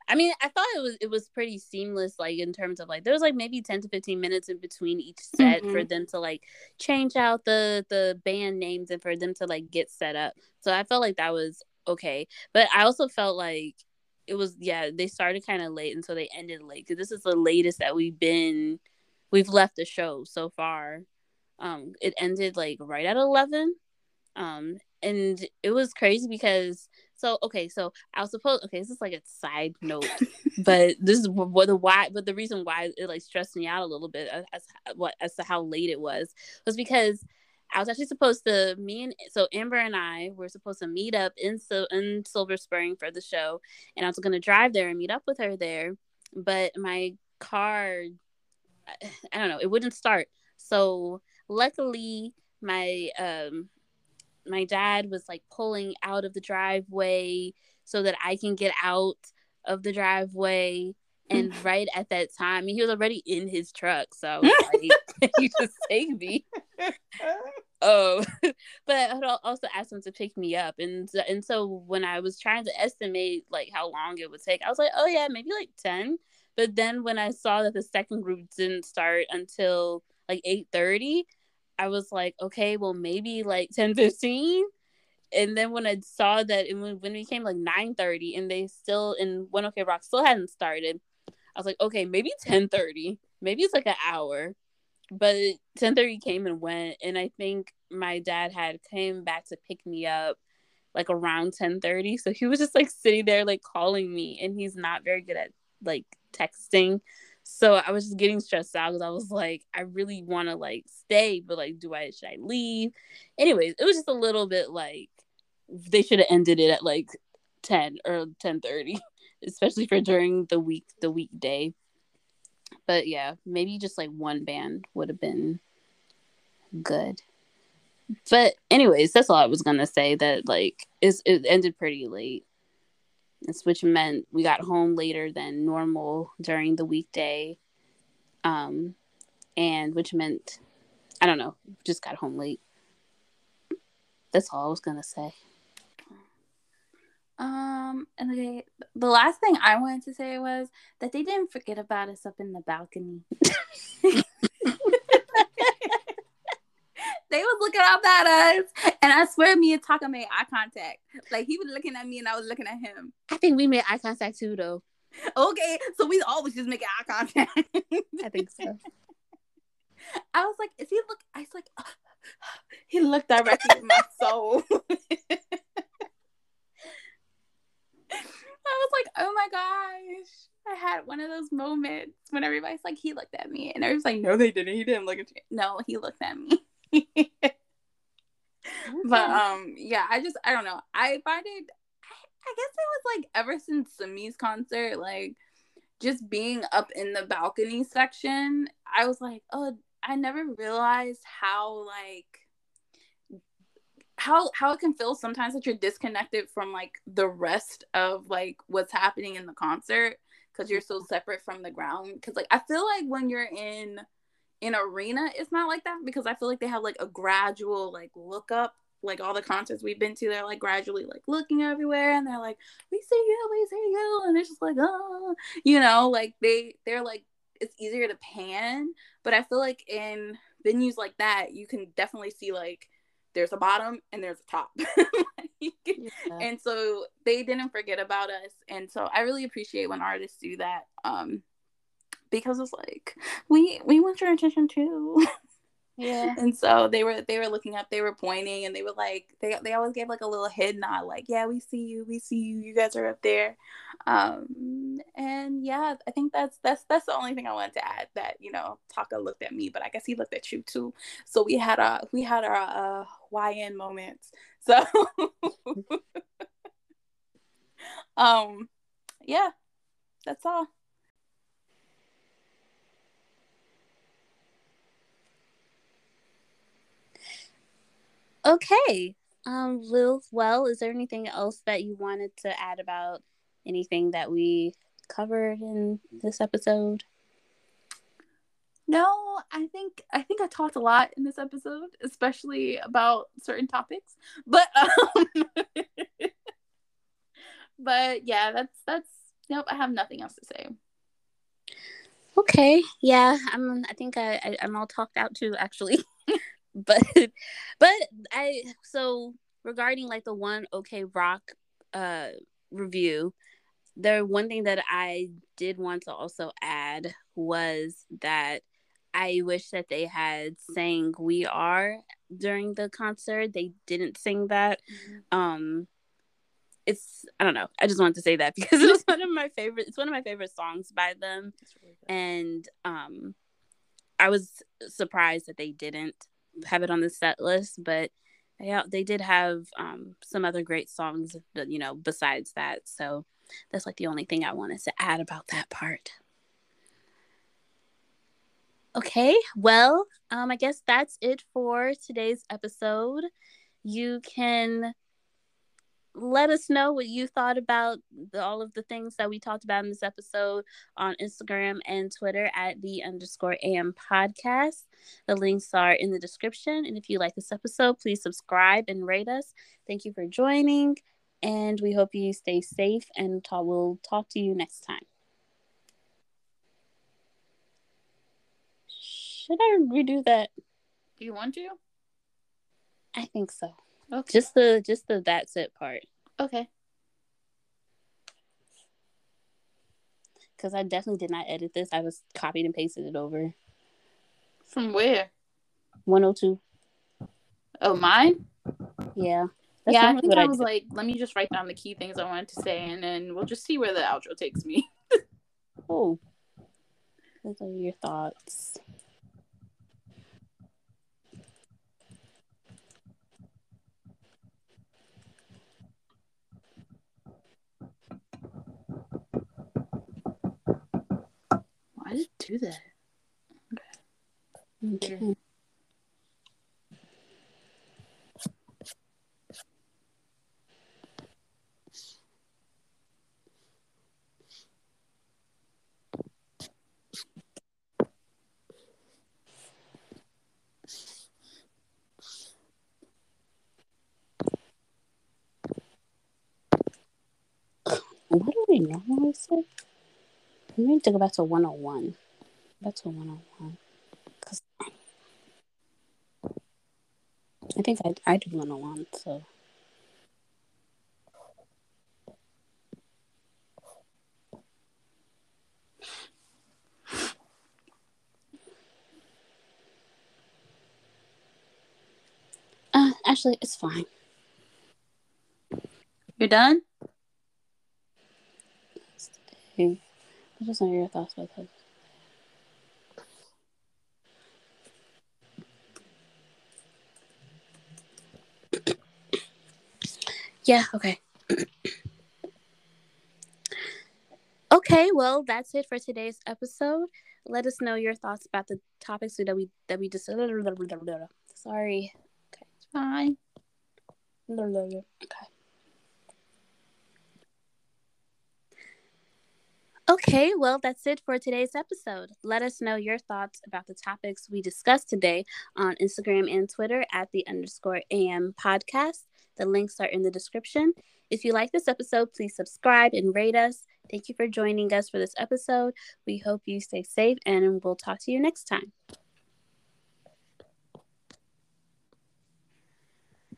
I mean, I thought it was it was pretty seamless like in terms of like there was like maybe 10 to 15 minutes in between each set for mm-hmm. them to like change out the the band names and for them to like get set up. So I felt like that was okay. But I also felt like it was yeah, they started kind of late and so they ended late cuz this is the latest that we've been we've left the show so far um it ended like right at 11 um and it was crazy because so okay so i was supposed okay this is like a side note but this is what the why but the reason why it like stressed me out a little bit as, as what as to how late it was was because I was actually supposed to me and so Amber and I were supposed to meet up in so in Silver Spring for the show, and I was gonna drive there and meet up with her there, but my car, I don't know, it wouldn't start. So luckily, my um my dad was like pulling out of the driveway so that I can get out of the driveway. And right at that time, I mean, he was already in his truck, so like, "You just take me." Oh, but I also asked him to pick me up, and and so when I was trying to estimate like how long it would take, I was like, "Oh yeah, maybe like 10. But then when I saw that the second group didn't start until like eight thirty, I was like, "Okay, well maybe like 10, 15. And then when I saw that it, when it became like nine thirty, and they still in One OK Rock still hadn't started, I was like, okay, maybe ten thirty, maybe it's like an hour, but ten thirty came and went, and I think my dad had came back to pick me up like around ten thirty, so he was just like sitting there like calling me, and he's not very good at like texting. So I was just getting stressed out because I was like, I really want to like stay, but like, do I should I leave? Anyways, it was just a little bit like they should have ended it at like ten or ten thirty, especially for during the week the weekday. But yeah, maybe just like one band would have been good. But anyways, that's all I was gonna say. That like is it ended pretty late which meant we got home later than normal during the weekday. Um, and which meant, I don't know, just got home late. That's all I was gonna say. Um, and okay, the last thing I wanted to say was that they didn't forget about us up in the balcony. they was looking up us, and I swear, me and Taka made eye contact. Like he was looking at me, and I was looking at him. I think we made eye contact too, though. Okay, so we always just make eye contact. I think so. I was like, "Is he look?" I was like, oh. "He looked directly in my soul." I was like, "Oh my gosh." I had one of those moments when everybody's like, he looked at me, and everybody's like, no, they didn't. He didn't look at you. No, he looked at me. But um yeah i just i don't know. I find it I, I guess it was like ever since Sunmi's concert like just being up in the balcony section i was like oh i never realized how like how how it can feel sometimes that you're disconnected from like the rest of like what's happening in the concert because you're so separate from the ground. Because like i feel like when you're in in arena it's not like that because i feel like they have like a gradual like look up like all the concerts we've been to they're like gradually like looking everywhere and they're like we see you we see you and it's just like oh you know like they they're like it's easier to pan but i feel like in venues like that you can definitely see like there's a bottom and there's a top yeah. and so they didn't forget about us and so i really appreciate when artists do that um because it's like we we want your attention too. Yeah. And so they were they were looking up, they were pointing, and they were like they they always gave like a little head nod, like yeah, we see you, we see you, you guys are up there. Um, and yeah, I think that's that's that's the only thing I wanted to add. That you know, Taka looked at me, but I guess he looked at you too. So we had a we had our uh, YN moments. So, um, yeah, that's all. Okay. Um, Lil, well, is there anything else that you wanted to add about anything that we covered in this episode? No, I think I think I talked a lot in this episode, especially about certain topics. But um, but yeah, that's that's nope. I have nothing else to say. Okay, yeah, I'm. I think I, I I'm all talked out too. Actually, but but I so regarding like the one OK Rock uh review, the one thing that I did want to also add was that I wish that they had sang "We Are" during the concert. They didn't sing that. Mm-hmm. Um, it's I don't know. I just wanted to say that because it was one of my favorite. It's one of my favorite songs by them, really and um, I was surprised that they didn't have it on the set list, but yeah, they did have um, some other great songs, you know, besides that. So that's like the only thing I wanted to add about that part. Okay, well, um, I guess that's it for today's episode. You can let us know what you thought about the, all of the things that we talked about in this episode on Instagram and Twitter at the underscore AM podcast. The links are in the description. And if you like this episode, please subscribe and rate us. Thank you for joining. And we hope you stay safe and we'll talk to you next time. Should I redo that? Do you want to? I think so. Okay. Just the just the that's it part. Okay. because I definitely did not edit this. I just copied and pasted it over. From where? 102. Oh, mine? Yeah. That's yeah, I think I was like, let me just write down the key things I wanted to say, and then we'll just see where the outro takes me. oh. Those are your thoughts. Why did it do that? Okay. okay. What do we normally say? We need to go back to 101. Back to 101. Because I think I, I do 101, so. Uh, actually, it's fine. You're done? I just know your thoughts about that. Yeah, okay. okay, well, that's it for today's episode. Let us know your thoughts about the topics that we that we just sorry. Okay, it's fine. Okay. Okay, well, that's it for today's episode. Let us know your thoughts about the topics we discussed today on Instagram and Twitter at the underscore AM podcast. The links are in the description. If you like this episode, please subscribe and rate us. Thank you for joining us for this episode. We hope you stay safe and we'll talk to you next time.